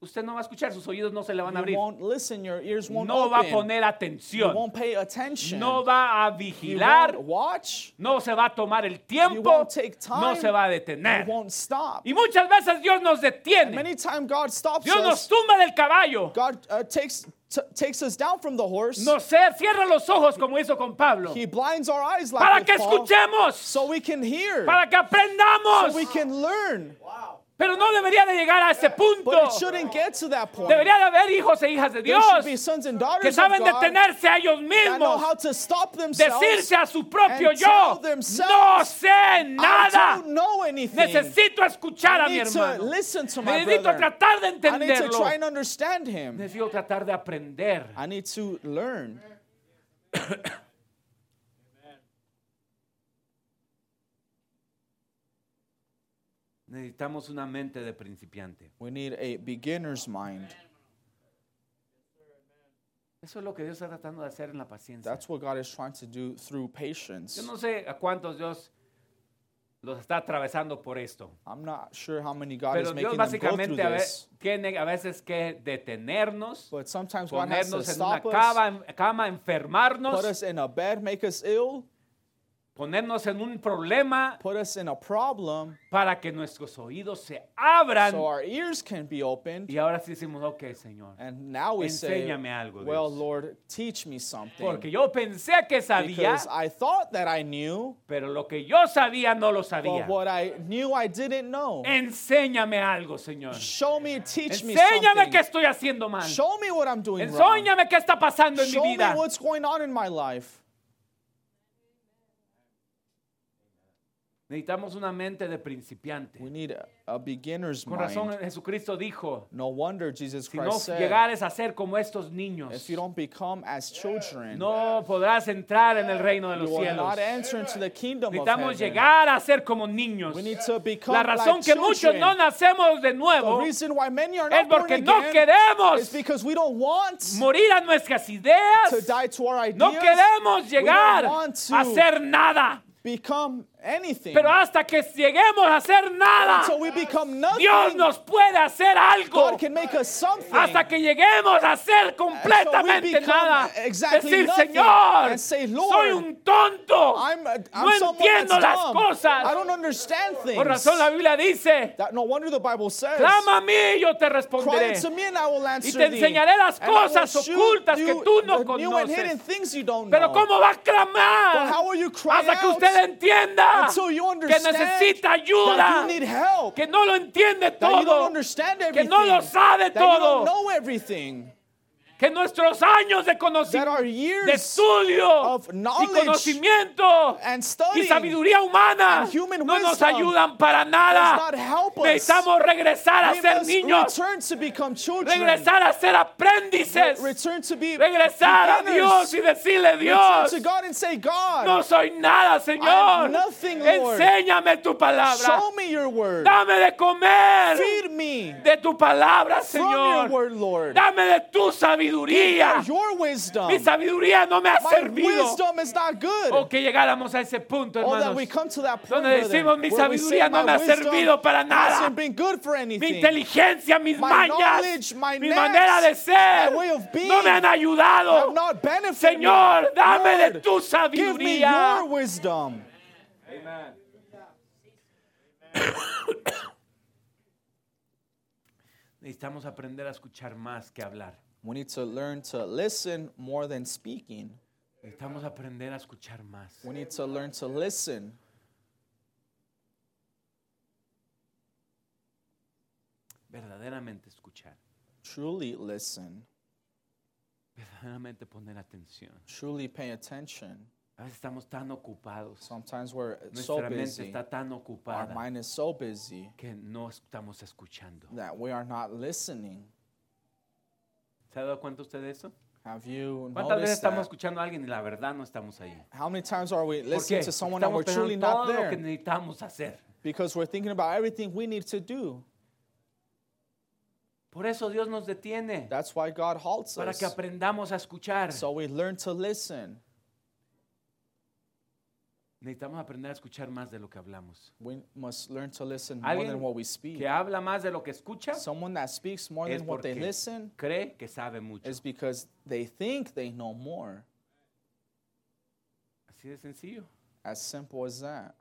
usted no va a escuchar, sus oídos no se le van a you abrir. won't listen, your ears won't No va a open. poner you atención. won't pay attention. No va a you vigilar. won't watch. No se va a tomar el You tiempo. won't take time. No se va a You detener. won't stop. Y muchas veces Dios nos detiene. Many times God stops Dios nos us. tumba del caballo. God uh, takes takes us down from the horse. Nos ce- cierra los ojos como hizo con Pablo. He blinds our eyes like Para with que Paul, escuchemos. so we can hear, Para que aprendamos. so we can learn. Pero no debería de llegar a ese punto. But it shouldn't get to that point. Debería de haber hijos e hijas de There Dios should be sons and que saben of God detenerse a ellos that know mismos. how to stop themselves. Decirse a su propio and yo, tell no sé I nada. don't know anything. Necesito escuchar I a mi to hermano. listen to my Necesito brother. tratar de I need to entenderlo. try and understand him. Necesito tratar de aprender. I need to learn. Necesitamos una mente de principiante. We need a beginner's mind. Eso es lo que Dios está tratando de hacer en la paciencia. That's what God is trying to do through patience. Yo no sé a cuántos Dios los está atravesando por esto. I'm not sure how many God Pero is Dios making them go through básicamente a, this, tiene a veces que detenernos, but sometimes God has to ponernos en una stop us, cama, cama, put enfermarnos, us in a bed, make us ill, ponernos en un problema put us in a problem, para que nuestros oídos se abran. so our ears can be opened. Y ahora sí decimos, ok, Señor. And now we say, Enséñame algo, well, Dios. Lord, teach me something. Porque yo pensé que sabía, Because I thought that I knew, pero lo que yo sabía no lo but sabía. what I knew I didn't know. Enséñame algo, Señor. Show me, teach me Enséñame something. qué estoy haciendo mal. Show me what I'm doing wrong. Enséñame qué está pasando en mi Show me vida. what's going on in my life. Necesitamos una mente de principiante. We need a, a beginner's Con razón mind. Jesucristo dijo, No wonder Jesus si no Christ said, llegares a ser como estos niños, if you don't become as children, no podrás entrar en el reino de you los will cielos. not enter into the kingdom of Necesitamos heaven. llegar a ser como niños. We need to become La razón like que muchos children. no nacemos de The nuevo reason why many are es not born porque no again queremos is because we don't want morir a nuestras ideas. to die to our ideas. No queremos We llegar don't want to a hacer nada. become anything. Pero hasta que lleguemos a hacer nada, Until we become nothing, Dios nos puede hacer algo. Hasta que lleguemos a ser completamente nada. exactly Decir, Señor, and say, soy "Lord, un tonto. I'm, a, I'm no entiendo las dumb. cosas. I don't understand things. Por razón la Biblia dice, That, no wonder the Bible says, clama a mí y yo te responderé. unto me and I will Y answer te enseñaré las cosas ocultas que you tú no conoces. things you don't Pero know. ¿cómo va a But clamar? Hasta que usted entienda Ah, until you que necesita that ayuda, you need help, que no lo entiende that you don't todo, understand que everything, no lo sabe that you don't know everything, que nuestros años de conocimiento, de estudio y conocimiento y sabiduría humana no nos ayudan para nada. Necesitamos regresar a ser niños, regresar a ser aprendices, regresar a. Dios y decirle, Dios, no soy nada, Señor. Enséñame tu palabra. show me your word. Dame de comer de tu palabra, Señor. Dame de tu sabiduría. Wisdom. Mi sabiduría no me ha servido. wisdom is not good. O que llegáramos a ese punto, Oh, hermanos. point Donde decimos, "Mi sabiduría no "My me ha servido para nada." Mi inteligencia, mis mañas, mi manera de ser being no me han ayudado. Señor, me. dame de tu sabiduría. Necesitamos aprender a escuchar más que hablar. We need to learn to listen more than speaking. Necesitamos aprender a escuchar más. We need to learn to listen. Verdaderamente escuchar. Truly listen. Verdaderamente poner atención. Truly pay attention. A veces estamos tan ocupados. Sometimes we're so mente busy. está tan Our mind is so busy que no estamos escuchando. that we are not listening. ¿Se ha dado cuenta usted de eso? Have you ¿Cuántas veces estamos escuchando a alguien y la verdad no estamos ahí? How many times are we ¿Por listening to someone and we're truly not todo lo que there? necesitamos hacer. Because we're thinking about everything we need to do. Por eso Dios nos detiene. That's why God halts Para us. que aprendamos a escuchar. So we learn to listen. Necesitamos aprender a escuchar más de lo que hablamos. We must learn to listen more Alguien than what we speak. que habla más de lo que escucha Someone that speaks more es than what they porque listen cree que sabe mucho. is because they think they know more. Así de sencillo. As simple as that.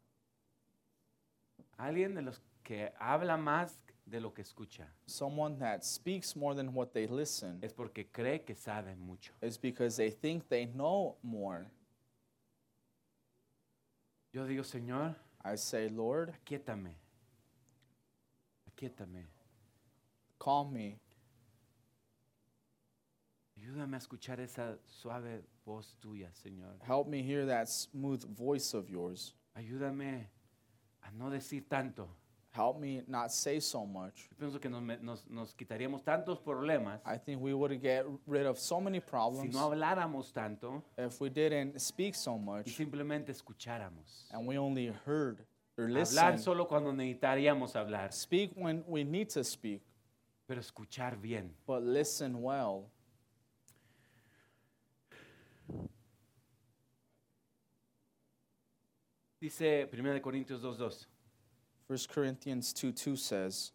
Alguien de los que habla más de lo que escucha Someone that speaks more than what they listen es porque cree que sabe mucho. is because they think they know more. Yo digo, Señor, I say, Lord, aquíétame. Aquíétame. call me. Ayúdame a escuchar esa suave voz tuya, Señor. Help me hear that smooth voice of yours. Ayúdame a no decir tanto. Help me not say so much. Yo pienso que nos, me- nos- nos quitaríamos tantos problemas I think we would get rid of so many si problems no habláramos tanto if we didn't speak so y much simplemente escucháramos. and we only heard or Hablar listened. solo cuando necesitaríamos hablar, Speak when we need to speak, pero escuchar bien. but listen well. Dice 1 Corintios 2.2. 1 Corinthians 2 2 says,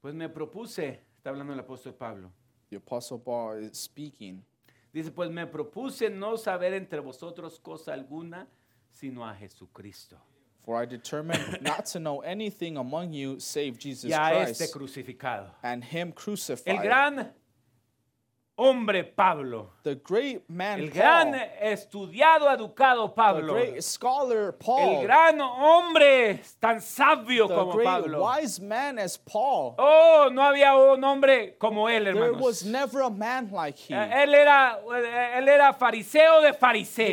Pues me propuse, está hablando el apóstol Pablo, the Apostle Paul is speaking. dice, pues me propuse no saber entre vosotros cosa alguna, sino a Jesucristo. For I determined not to know anything among you save Jesus Y a este Christ crucificado. and Him El crucified. gran hombre Pablo. the great man El gran Paul, estudiado, educado the Pablo. great scholar El Paul, gran hombre tan sabio the como great Pablo. wise man as Paul. Oh, no había un hombre como él, There was hermanos. never a man like he. Eh, Él era, él era fariseo de He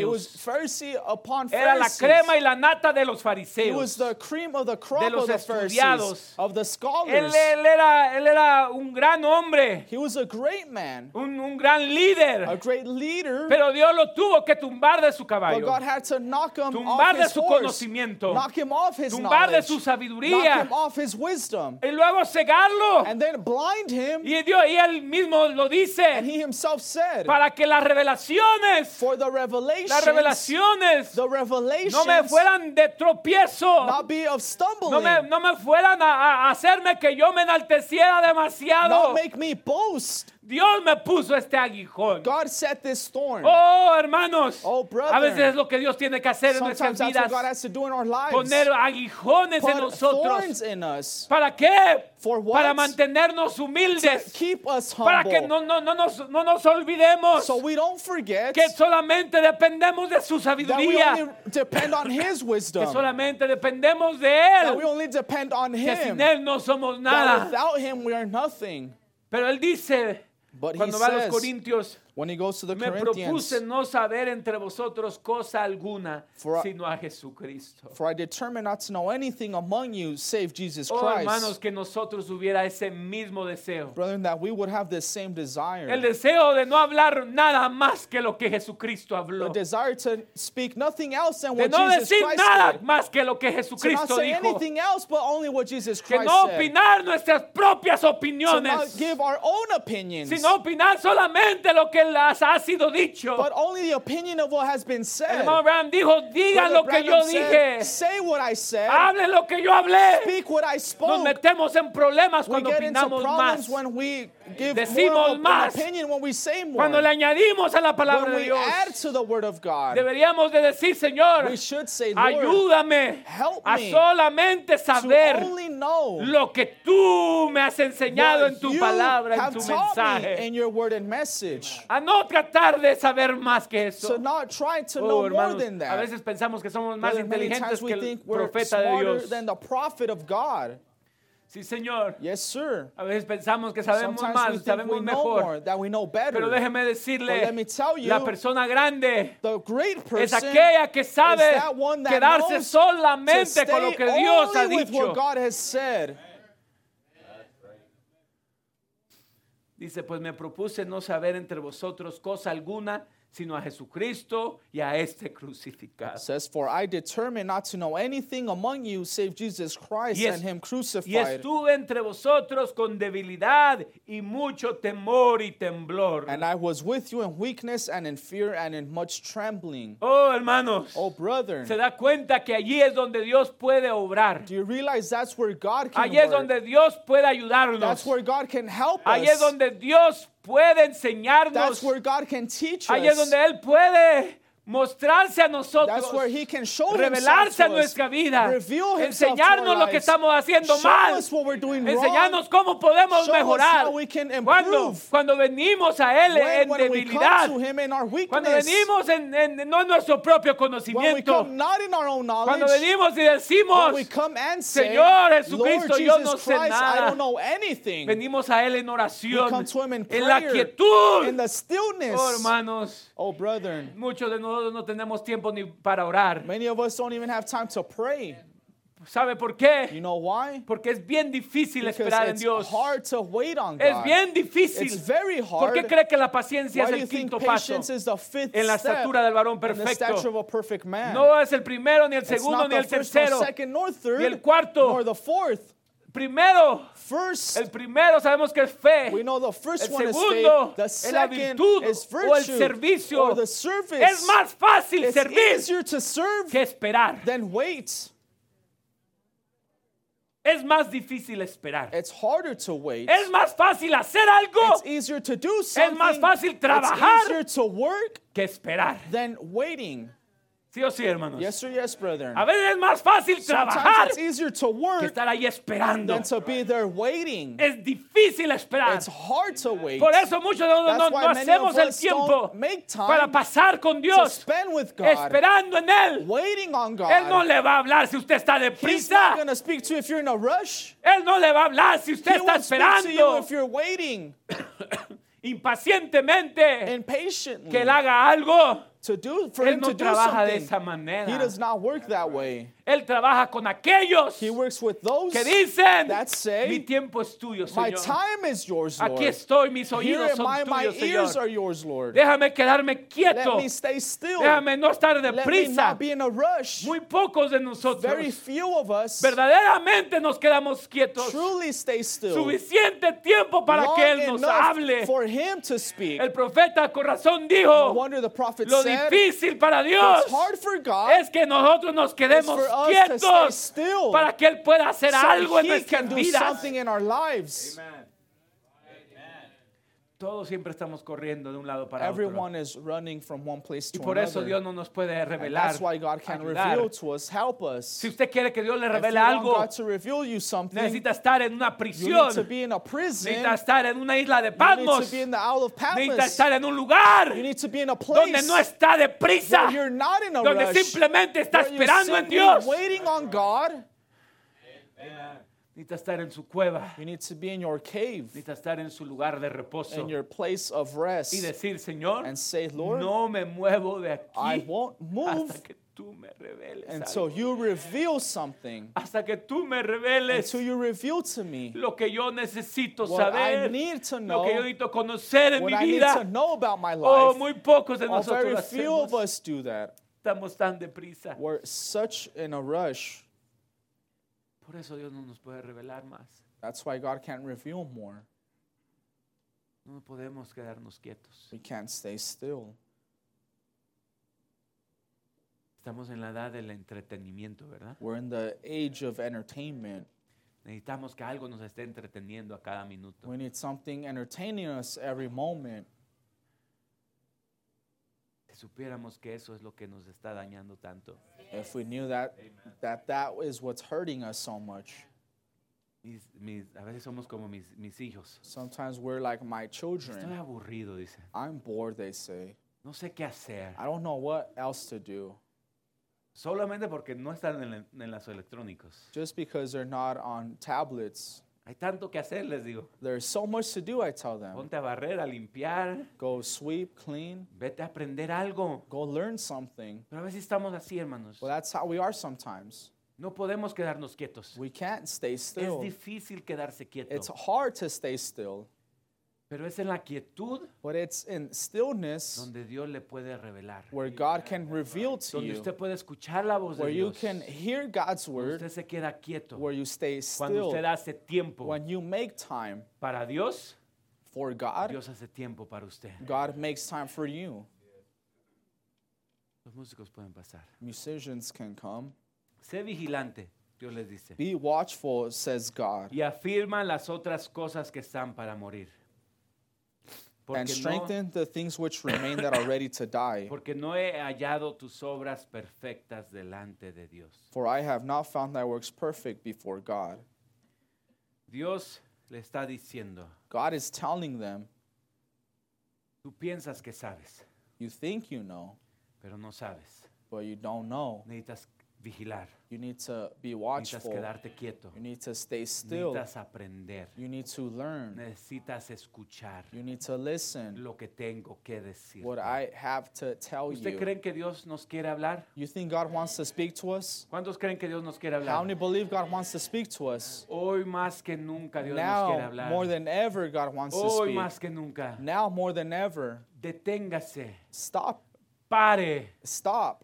was fariseos. Pharisee upon Era la Pharisees. crema y la nata de los He was fariseos. the cream of the crop De los of the Pharisees, estudiados. of the Él, scholars. él era, él era un gran hombre, He was a great man, un, un gran a líder. great leader. Pero Dios lo tuvo que tumbar de su But caballo. God had to knock him Tumbar off de his su horse, conocimiento. knock him off his Tumbar de su knock sabiduría. him off his wisdom, Y luego cegarlo. and then blind him. Y Dios, y él mismo lo And dice. he himself said, Para que las revelaciones, for the revelations, las revelaciones the revelations no me fueran de tropiezo. not be of stumbling, No me, no me fueran a, a hacerme que yo me enalteciera demasiado. not make me boast. Dios me puso este aguijón. God set this thorn. Oh, hermanos. Oh, brother. a veces es lo que Dios tiene que hacer en Sometimes nuestras that's what vidas. God has to do in our lives. Poner aguijones en Put nosotros. thorns in us ¿Para qué? For what? Para mantenernos humildes. keep us Para humble, que no, no, no, nos, no nos olvidemos so we don't forget que solamente dependemos de su that we sabiduría. only depend on His Que wisdom, solamente dependemos de that we Él. only depend on Que Him, sin Él no somos that nada. without Him we are nothing. Pero Él dice, But cuando va a los Corintios, when He goes to the me Corinthians, propuse no saber entre vosotros cosa alguna, For I- sino a Jesucristo. for I determined not to know anything among you save Jesus Oh, hermanos, Christ. que nosotros hubiera ese mismo deseo. Brethren, that we would have the same El desire. deseo de no hablar nada más que lo que Jesucristo The habló. desire to speak nothing else than De what no Jesus decir Christ nada did. más que lo que To not Jesucristo say dijo. anything else but only what Jesus Que Christ no said. opinar nuestras propias To not opiniones, give our own opinions. sino opinar solamente lo que las ha sido dicho. But only the opinion of what has been El said. hermano Abraham dijo, digan lo que yo Branham said, dije, Say what I said. hablen lo que yo hablé. Speak what I Nos spoke. metemos en problemas cuando opinamos más. when we give Decimos more más. opinion when we say more. Cuando le añadimos a la palabra when de we Dios, add to the word of God, deberíamos de decir, Señor, we should say, ayúdame help a me solamente to saber only know lo que tú me has enseñado what en tu palabra, en tu mensaje. in your word and message. A no tratar de saber más que eso. So not try to Oh, know more hermanos, than a that. veces pensamos que somos más inteligentes que el profeta de Dios. than the prophet of God. Sí, Señor. Yes, sir. A veces pensamos que sabemos Sometimes más, think we sabemos know more, mejor. that we know better. Pero déjeme decirle, let me tell you, la persona grande the great person es aquella que sabe that that quedarse solamente con lo que Dios ha dicho. Dice, pues me propuse no saber entre vosotros cosa alguna, sino a Jesucristo y a este crucificado. It says, For I determined not to know anything among you save Jesus Christ es- and Him Y crucified. estuve entre vosotros con debilidad y mucho temor y temblor. And I was with you in weakness and in fear and in much trembling. Oh, hermanos, Oh, brother, se da cuenta que allí es donde Dios puede obrar. do you realize that's where God can Allí es work? donde Dios puede ayudarnos. That's where God can help Allí es us. donde Dios puede That's enseñarnos. where God can teach Allí es us. donde Él puede mostrarse a nosotros. That's where He can show Himself revelarse a nuestra vida, enseñarnos lo que estamos haciendo mal, enseñarnos cómo podemos mejorar. Cuando, cuando venimos a Él when, en debilidad, cuando venimos en, en- no en nuestro propio conocimiento, cuando venimos y decimos, Señor Jesucristo, yo no sé nada. venimos a Él en oración, en la quietud. in the stillness. Oh, hermanos, Oh, brethren, muchos de nosotros no tenemos tiempo ni para orar. many of us don't even have time to pray. ¿Sabe por qué? You know why? Porque es bien difícil Because esperar en it's Dios. hard to wait on Es God. bien difícil. It's very ¿Por qué hard. cree que la paciencia Why es el quinto paso? patience is the fifth en la estatura del varón perfecto? perfect? No es el primero, ni el segundo, ni el tercero. second, third, ni el cuarto. Primero, First, el primero sabemos que es fe. we know the first El one is segundo faith. The es la virtud is o el servicio. or the service. Es más fácil it's servir easier to serve que esperar. than wait. Es más difícil esperar. It's harder to wait. Es más fácil hacer algo It's easier to do something. más fácil It's trabajar. easier to work que esperar. than waiting. ¿Sí o sí, hermanos? Yes or yes, brethren? A veces es más fácil trabajar Sometimes it's easier to que work estar ahí esperando. than to be there waiting. Es difícil esperar. It's hard to wait. Por eso muchos de nosotros That's no, why no many hacemos of el us tiempo don't make time para pasar con to Dios, spend with God, esperando en Él. waiting on God. Él no le va a hablar si usted está He's not deprisa. going to speak to you if you're in a rush. Él no le va a hablar si usted He está won't speak to you esperando if you're waiting impacientemente impatiently que Él haga algo. To do for Él him no to do trabaja de something. esa manera. He does not work that way. Él trabaja con aquellos He works with those que dicen, that say, mi tiempo es tuyo, My Señor. time is yours, Lord. Aquí estoy, mis Here oídos son my tuyos, ears Señor. are yours, Lord. Déjame quedarme Let quieto. me stay still. Déjame no estar Let me deprisa. not be in a rush. Muy pocos de Very nosotros few of us verdaderamente nos quedamos quietos. truly stay still. Suficiente tiempo para long que Él nos enough hable. for him to speak. El profeta con razón No dijo, wonder the prophet lo difícil para Dios. es que nosotros nos quedemos quietos para que Él pueda hacer so algo en nuestras vidas. something in our lives. Todos siempre estamos corriendo de un lado para otro. Everyone is running from one place Y to por eso another. Dios no nos puede revelar. that's why God can reveal to us, help us. Si usted quiere que Dios le you revele algo, God to reveal you something, necesita estar en una you prisión. need to be in a prison. Necesita estar en una isla de You need Patmos. to be in the Isle of Necesita Patmos. estar en un lugar You need to be in a donde place no está deprisa, you're not in a donde rush, simplemente está esperando en Dios. waiting on God. Necesita estar en su cueva. You need to be in your cave, Necesita estar en su lugar de reposo. in your place of rest, Y decir, Señor, and say, Lord, no me muevo de I aquí won't move hasta que tú me reveles until algo. you reveal something, Hasta que tú me reveles until you reveal to me lo que yo necesito what I saber, need to lo que yo know, necesito conocer en what mi I need to vida. know about my Oh, life. muy pocos de Oh, very nosotros few of us do that. Estamos tan deprisa. We're such in a rush. Por eso Dios no nos puede revelar más. That's why God can't reveal more. No podemos quedarnos quietos. We can't stay still. Estamos en la edad del entretenimiento, ¿verdad? We're in the age of entertainment. Necesitamos que algo nos esté entreteniendo a cada minuto. We need something entertaining us every moment. Si supiéramos que eso es lo que nos está dañando tanto. If we knew that that that is what's hurting us so much. Mis- mis- a veces somos como mis, mis hijos. Sometimes we're like my Estoy children. aburrido, dice. I'm bored, they say. No sé qué hacer. I don't know what else to do. Solamente porque no están en, en los electrónicos. Just because they're not on tablets. Hay tanto que hacer, les digo. There's so much to do, I tell them. Ponte a barrer, a limpiar. Go sweep, clean, Vete a aprender algo. go learn something. Pero a veces estamos así, hermanos. Well, that's how we are sometimes. No podemos quedarnos quietos. We can't stay Es still. difícil quedarse quieto. It's hard to stay still. Pero es en la quietud But it's in stillness donde Dios le puede revelar. where God can reveal to Donde you, usted puede escuchar la voz de where you Dios. can hear God's Cuando word, usted se queda quieto. where you stay Cuando still. usted hace tiempo When you make time para Dios, for God, Dios hace tiempo para usted. God makes time for you. Los músicos pueden pasar. Musicians can come. Sé vigilante, Dios les dice. Be watchful, says God, Y afirma las otras cosas que están para morir. And no, strengthen the things which remain that are ready to die. porque no he hallado tus obras perfectas delante de Dios. For I have not found thy works perfect before God. Dios le está diciendo, God is telling them, tú piensas que sabes, you think you know, pero no sabes. but you don't know. Necesitas vigilar, You need to be necesitas watchful. quedarte quieto, You need to stay still. necesitas aprender, You need to learn. necesitas escuchar You need to listen lo que tengo que decir. what I have to tell ¿Usted you. cree que Dios nos quiere hablar? You think God wants to speak to us? ¿Cuántos creen que Dios nos quiere How many believe God wants to speak to us? Hoy más que nunca Dios nos quiere Now, hablar. more than ever, God wants to Hoy speak. más que nunca. Now, more than ever, Deténgase. stop. Pare. Stop.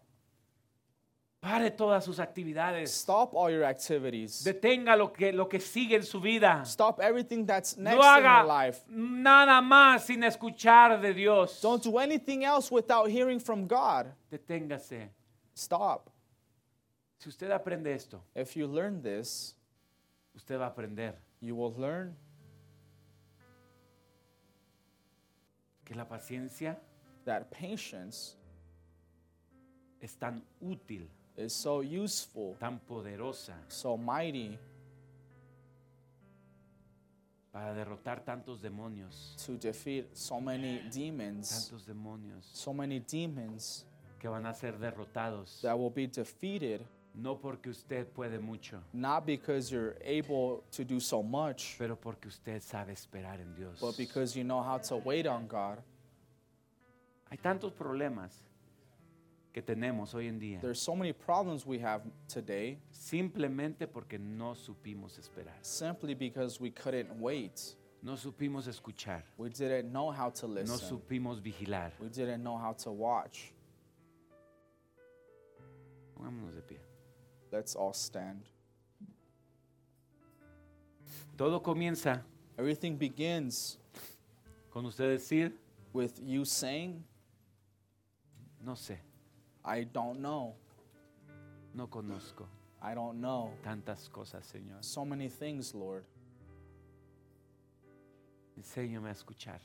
Pare todas sus actividades. Stop all your activities. Detenga lo que, lo que sigue en su vida. Stop everything that's next No in your haga life. nada más sin escuchar de Dios. Don't do anything else without hearing from God. Deténgase. Stop. Si usted aprende esto, If you learn this, usted va a aprender you will learn que la paciencia that patience es tan útil, is so useful, tan poderosa so mighty para derrotar tantos demonios, to defeat so many demons, tantos demonios so many demons que van a ser derrotados, that will be defeated no porque usted puede mucho, not because you're able to do so much, pero porque usted sabe esperar en Dios. but because you know how to wait on God. Hay tantos problemas que tenemos hoy en día There's so many problems we have today simplemente porque no supimos esperar, simply because we couldn't wait. no supimos escuchar, We didn't know how to no listen. supimos vigilar. We didn't know how to watch. Pongámonos de pie. Let's all stand. Todo comienza Everything begins con usted decir, with you saying, no sé, I don't know. no conozco I don't know. tantas cosas, Señor. So many things, Lord. Enséñame a escuchar.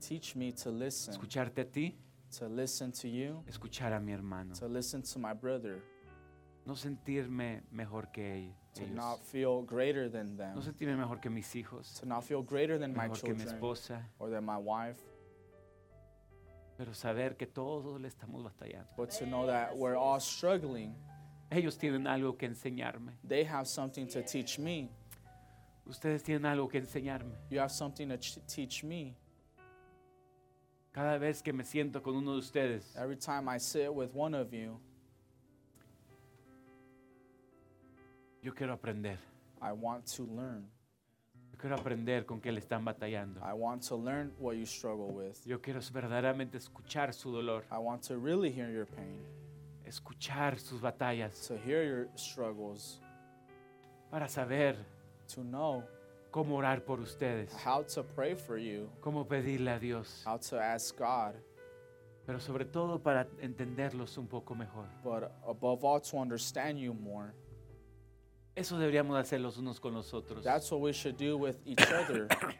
Teach me to listen, Escucharte a ti, to listen to you, escuchar a mi hermano. to listen to my brother, No sentirme mejor que ell- to not feel greater than them, No sentirme mejor que mis hijos, to not feel greater than my mejor que mi esposa, or than my wife, pero saber que todos le estamos batallando. but to know that we're all struggling. Ellos tienen algo que enseñarme. They have something to teach me. Ustedes tienen algo que enseñarme. You have something to ch- teach me. Cada vez que me siento con uno de ustedes, Every time I sit with one of you, yo quiero aprender. I want to learn. Yo quiero aprender con qué le están batallando. I want to learn what you struggle with. Yo quiero verdaderamente escuchar su dolor, I want to really hear your pain, escuchar sus batallas, to hear your struggles, para saber to know cómo orar por ustedes, how to pray for you, cómo pedirle a Dios, how to ask God, pero sobre todo para entenderlos un poco mejor. but above all, to understand you more. Eso deberíamos hacer los unos con los otros. That's what we should do with each other.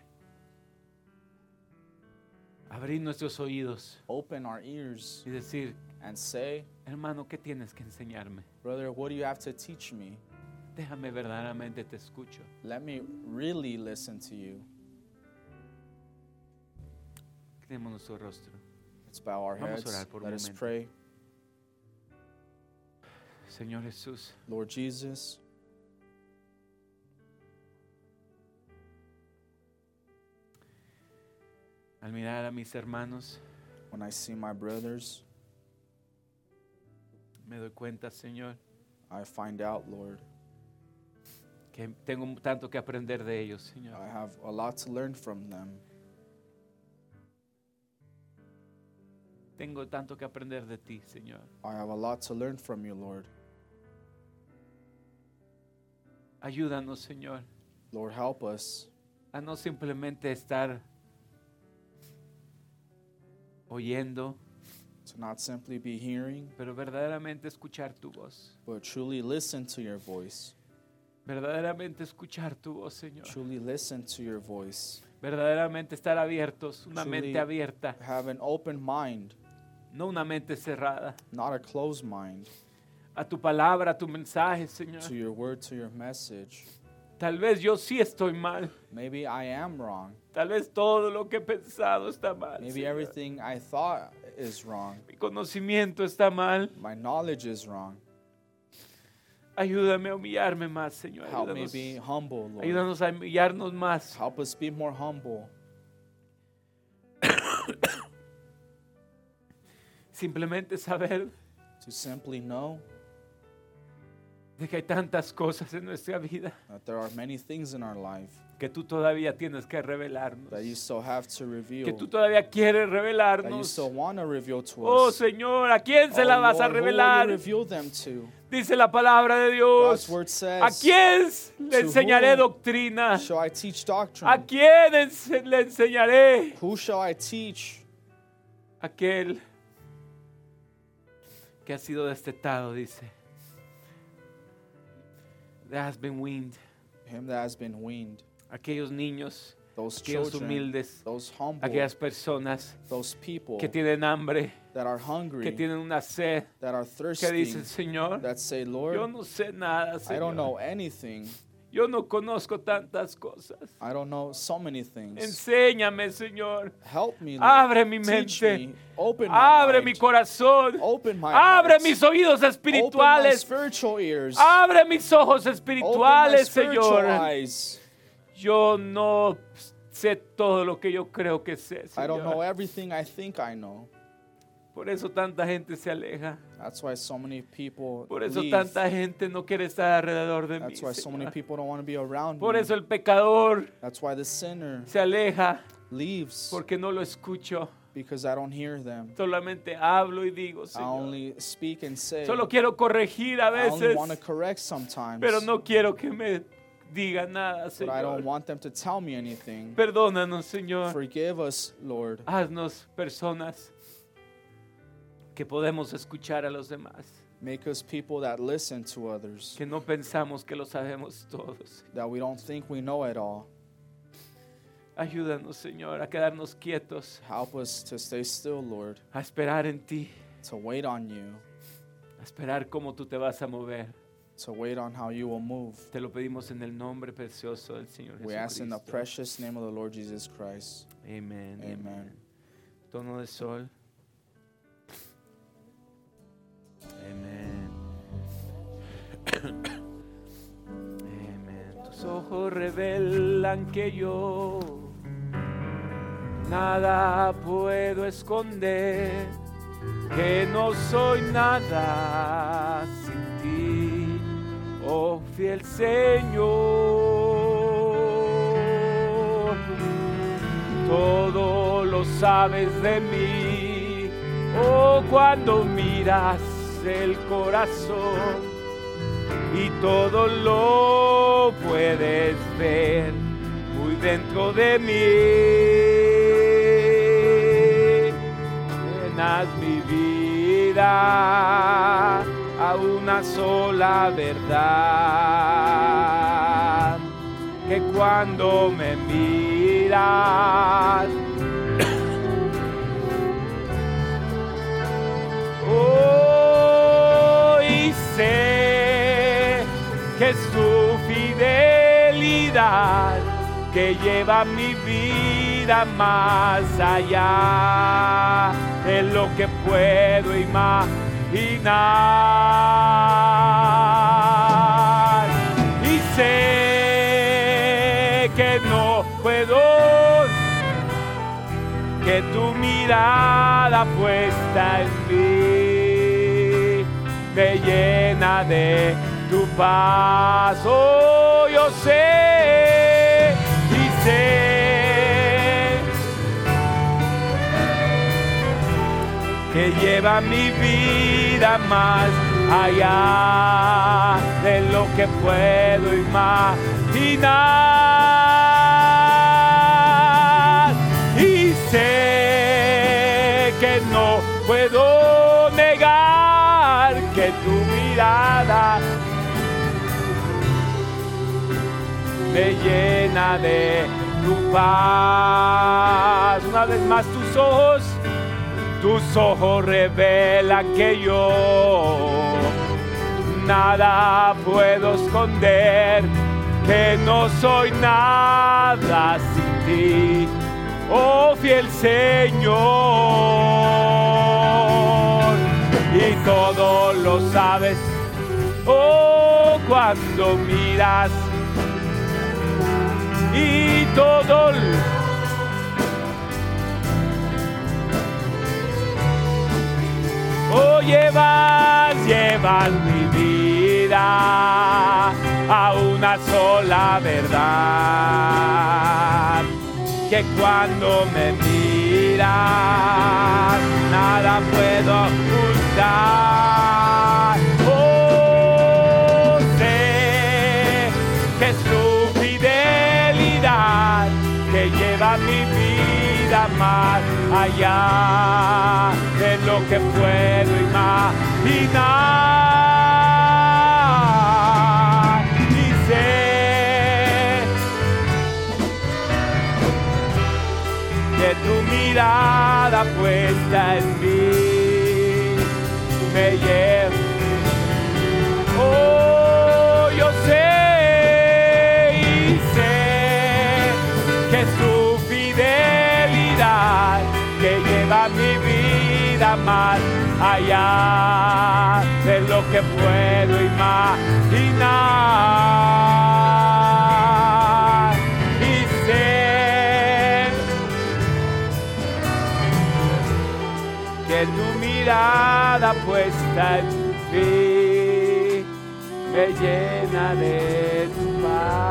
Abrir nuestros oídos Open our ears y decir, and say, hermano, ¿qué tienes que enseñarme? Brother, what do you have to teach me? Déjame verdaderamente te escucho. Let me really listen to you. Tenemos nuestro rostro. Let's bow our Vamos a heads. orar por un Let us momento. pray. Señor Jesús, Lord Jesus, Al mirar a mis hermanos, when I see my brothers, me doy cuenta, Señor, I find out, Lord, que tengo tanto que aprender de ellos, Señor. I have a lot to learn from them. Tengo tanto que aprender de ti, Señor. I have a lot to learn from you, Lord. Ayúdanos, Señor. Lord, help us. A no simplemente estar oyendo, to not simply be hearing, pero verdaderamente escuchar tu voz. but truly listen to your voice. Verdaderamente escuchar tu voz, Señor. Truly listen to your voice. Verdaderamente estar abiertos, una Truly- mente abierta, Have an open mind, no una mente cerrada. not a closed mind, A tu palabra, a tu mensaje, Señor. to your word, to your message. Tal vez yo sí estoy mal. Maybe I am wrong. Tal vez todo lo que he pensado está mal. Maybe Señor. everything I thought is wrong. Mi conocimiento está mal. My knowledge is wrong. Ayúdame a humillarme más, Señor. Help me be humble, Lord. ayúdanos a humillarnos más. Help us be more humble. Simplemente saber To simply know de que hay tantas cosas en nuestra vida that there are many things in our life que tú todavía tienes que revelarnos. that you still have to reveal, Que tú todavía quieres that you revelarnos. still want to reveal to Oh us. Señor, ¿a quién se Oh, la vas a Lord, will you revelar? Dice la palabra de Dios. word ¿A says, quién le enseñaré doctrina? I teach? ¿A quién ense- le enseñaré? Who shall I teach? Aquel que ha sido destetado, dice. That has been weaned. Him that has been weaned. Aquellos niños, Those aquellos children, humildes, those humble, aquellas personas those people que tienen hambre, that are que hungry, tienen una sed, that are que thirsty, dicen, Señor, that say, yo Lord, no sé nada, I don't know anything. Yo no conozco tantas cosas. I don't know so many things. Enséñame, Señor. Help me, Lord. Abre mi Teach mente. me. Open my Abre mi corazón. Open my Abre heart. mis oídos Open my espirituales. spiritual ears. Abre mis ojos Open my espirituales, spiritual Señor. eyes. Yo no sé todo lo que yo creo que sé, I don't know Señor. everything I think I know. Por eso tanta gente se aleja. That's why so many people Por eso leave. tanta gente no quiere estar alrededor de mí. That's why so many Señor. people don't want to be around Por me. eso el pecador That's why the sinner se aleja leaves porque no lo escucho. because I don't hear them. Solamente hablo y digo, I Señor. only speak and say. Solo quiero corregir a I only veces, want to correct sometimes. pero no quiero que me diga nada, but I don't Señor. want them to tell me anything. Perdónanos, Señor. Forgive us, Lord. Haznos personas que podemos escuchar a los demás, Make us people that listen to others, que no pensamos que lo sabemos todos. that we don't think we know it all. Ayúdanos, Señor, a quedarnos quietos, Help us to stay still, Lord, a esperar en ti, to wait on you, a esperar cómo tú te vas a mover. to wait on how you will move. Te lo pedimos en el nombre precioso del Señor We ask in the precious name of the Lord Jesus Christ. Amen. Amén. Tono de sol. Amén. Amén. Tus ojos revelan que yo nada puedo esconder, que no soy nada sin ti, oh fiel Señor todo lo sabes de mí. Oh, cuando miras el corazón y todo lo puedes ver muy dentro de mí. Llenas mi vida a una sola verdad que cuando me miras, sé que es tu fidelidad que lleva mi vida más allá de lo que puedo imaginar. Y sé que no puedo que tu mirada puesta en mí me llena de tu paz. Yo sé y sé que lleva mi vida más allá de lo que puedo imaginar. Y sé que no puedo tu mirada me llena de tu paz. Una vez más tus ojos, tus ojos revelan que yo nada puedo esconder, que no soy nada sin ti, oh fiel Señor. Todo lo sabes, oh cuando miras y todo Oh, llevas, llevas mi vida a una sola verdad. Que cuando me miras, nada puedo sé que es tu fidelidad que lleva mi vida más allá de lo que puedo imaginar. Y sé que tu mirada puesta en mí Oh, yo sé y sé que es tu fidelidad que lleva mi vida más allá de lo que puedo imaginar. Y sé que tu puesta en mí me llena de tu paz.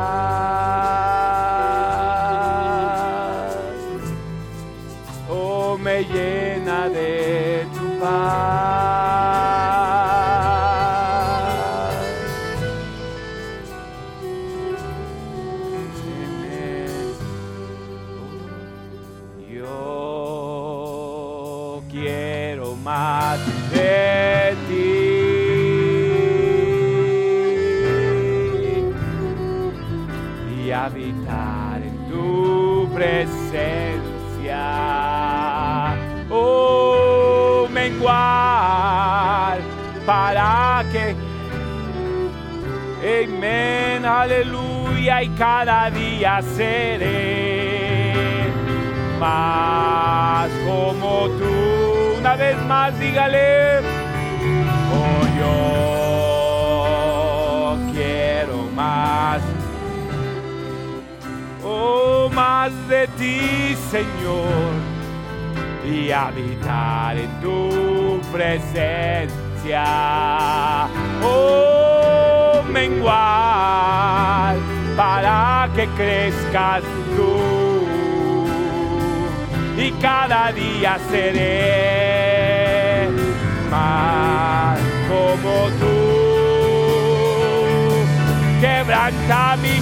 Oh, me llena de tu paz. Para que Amén, aleluya, y cada día seré más como tú. Una vez más, dígale, oh, yo quiero más, oh, más de ti, Señor, y habitar en tu presencia. Oh, menguar para que crezcas tú. Y cada día seré más como tú. Quebranta mi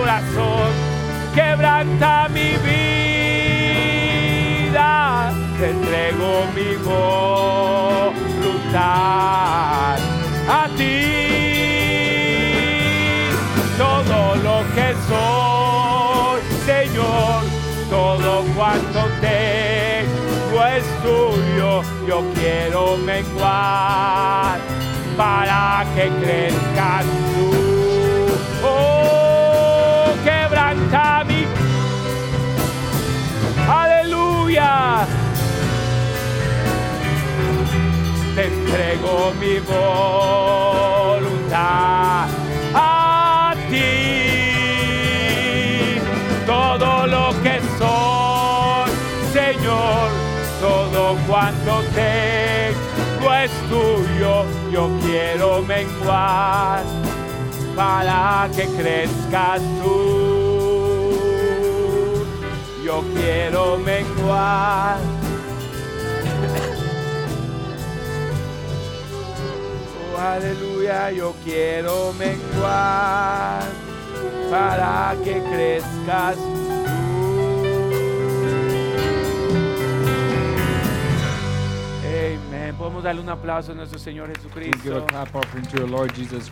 corazón, quebranta mi vida, te entrego mi voluntad a ti. Todo lo que soy, Señor, todo cuanto tengo es tuyo. Yo quiero menguar para que crezcas tú. Oh, quebranta mi Aleluya. Te entrego mi voluntad a ti. Todo lo que soy, Señor, todo cuanto tengo es tuyo. Yo quiero menguar para que crezcas tú. Yo quiero menguar Aleluya, yo quiero menguar para que crezcas tú. Amén. Podemos darle un aplauso a nuestro Señor Please give a Jesucristo. clap offering to our Lord Jesus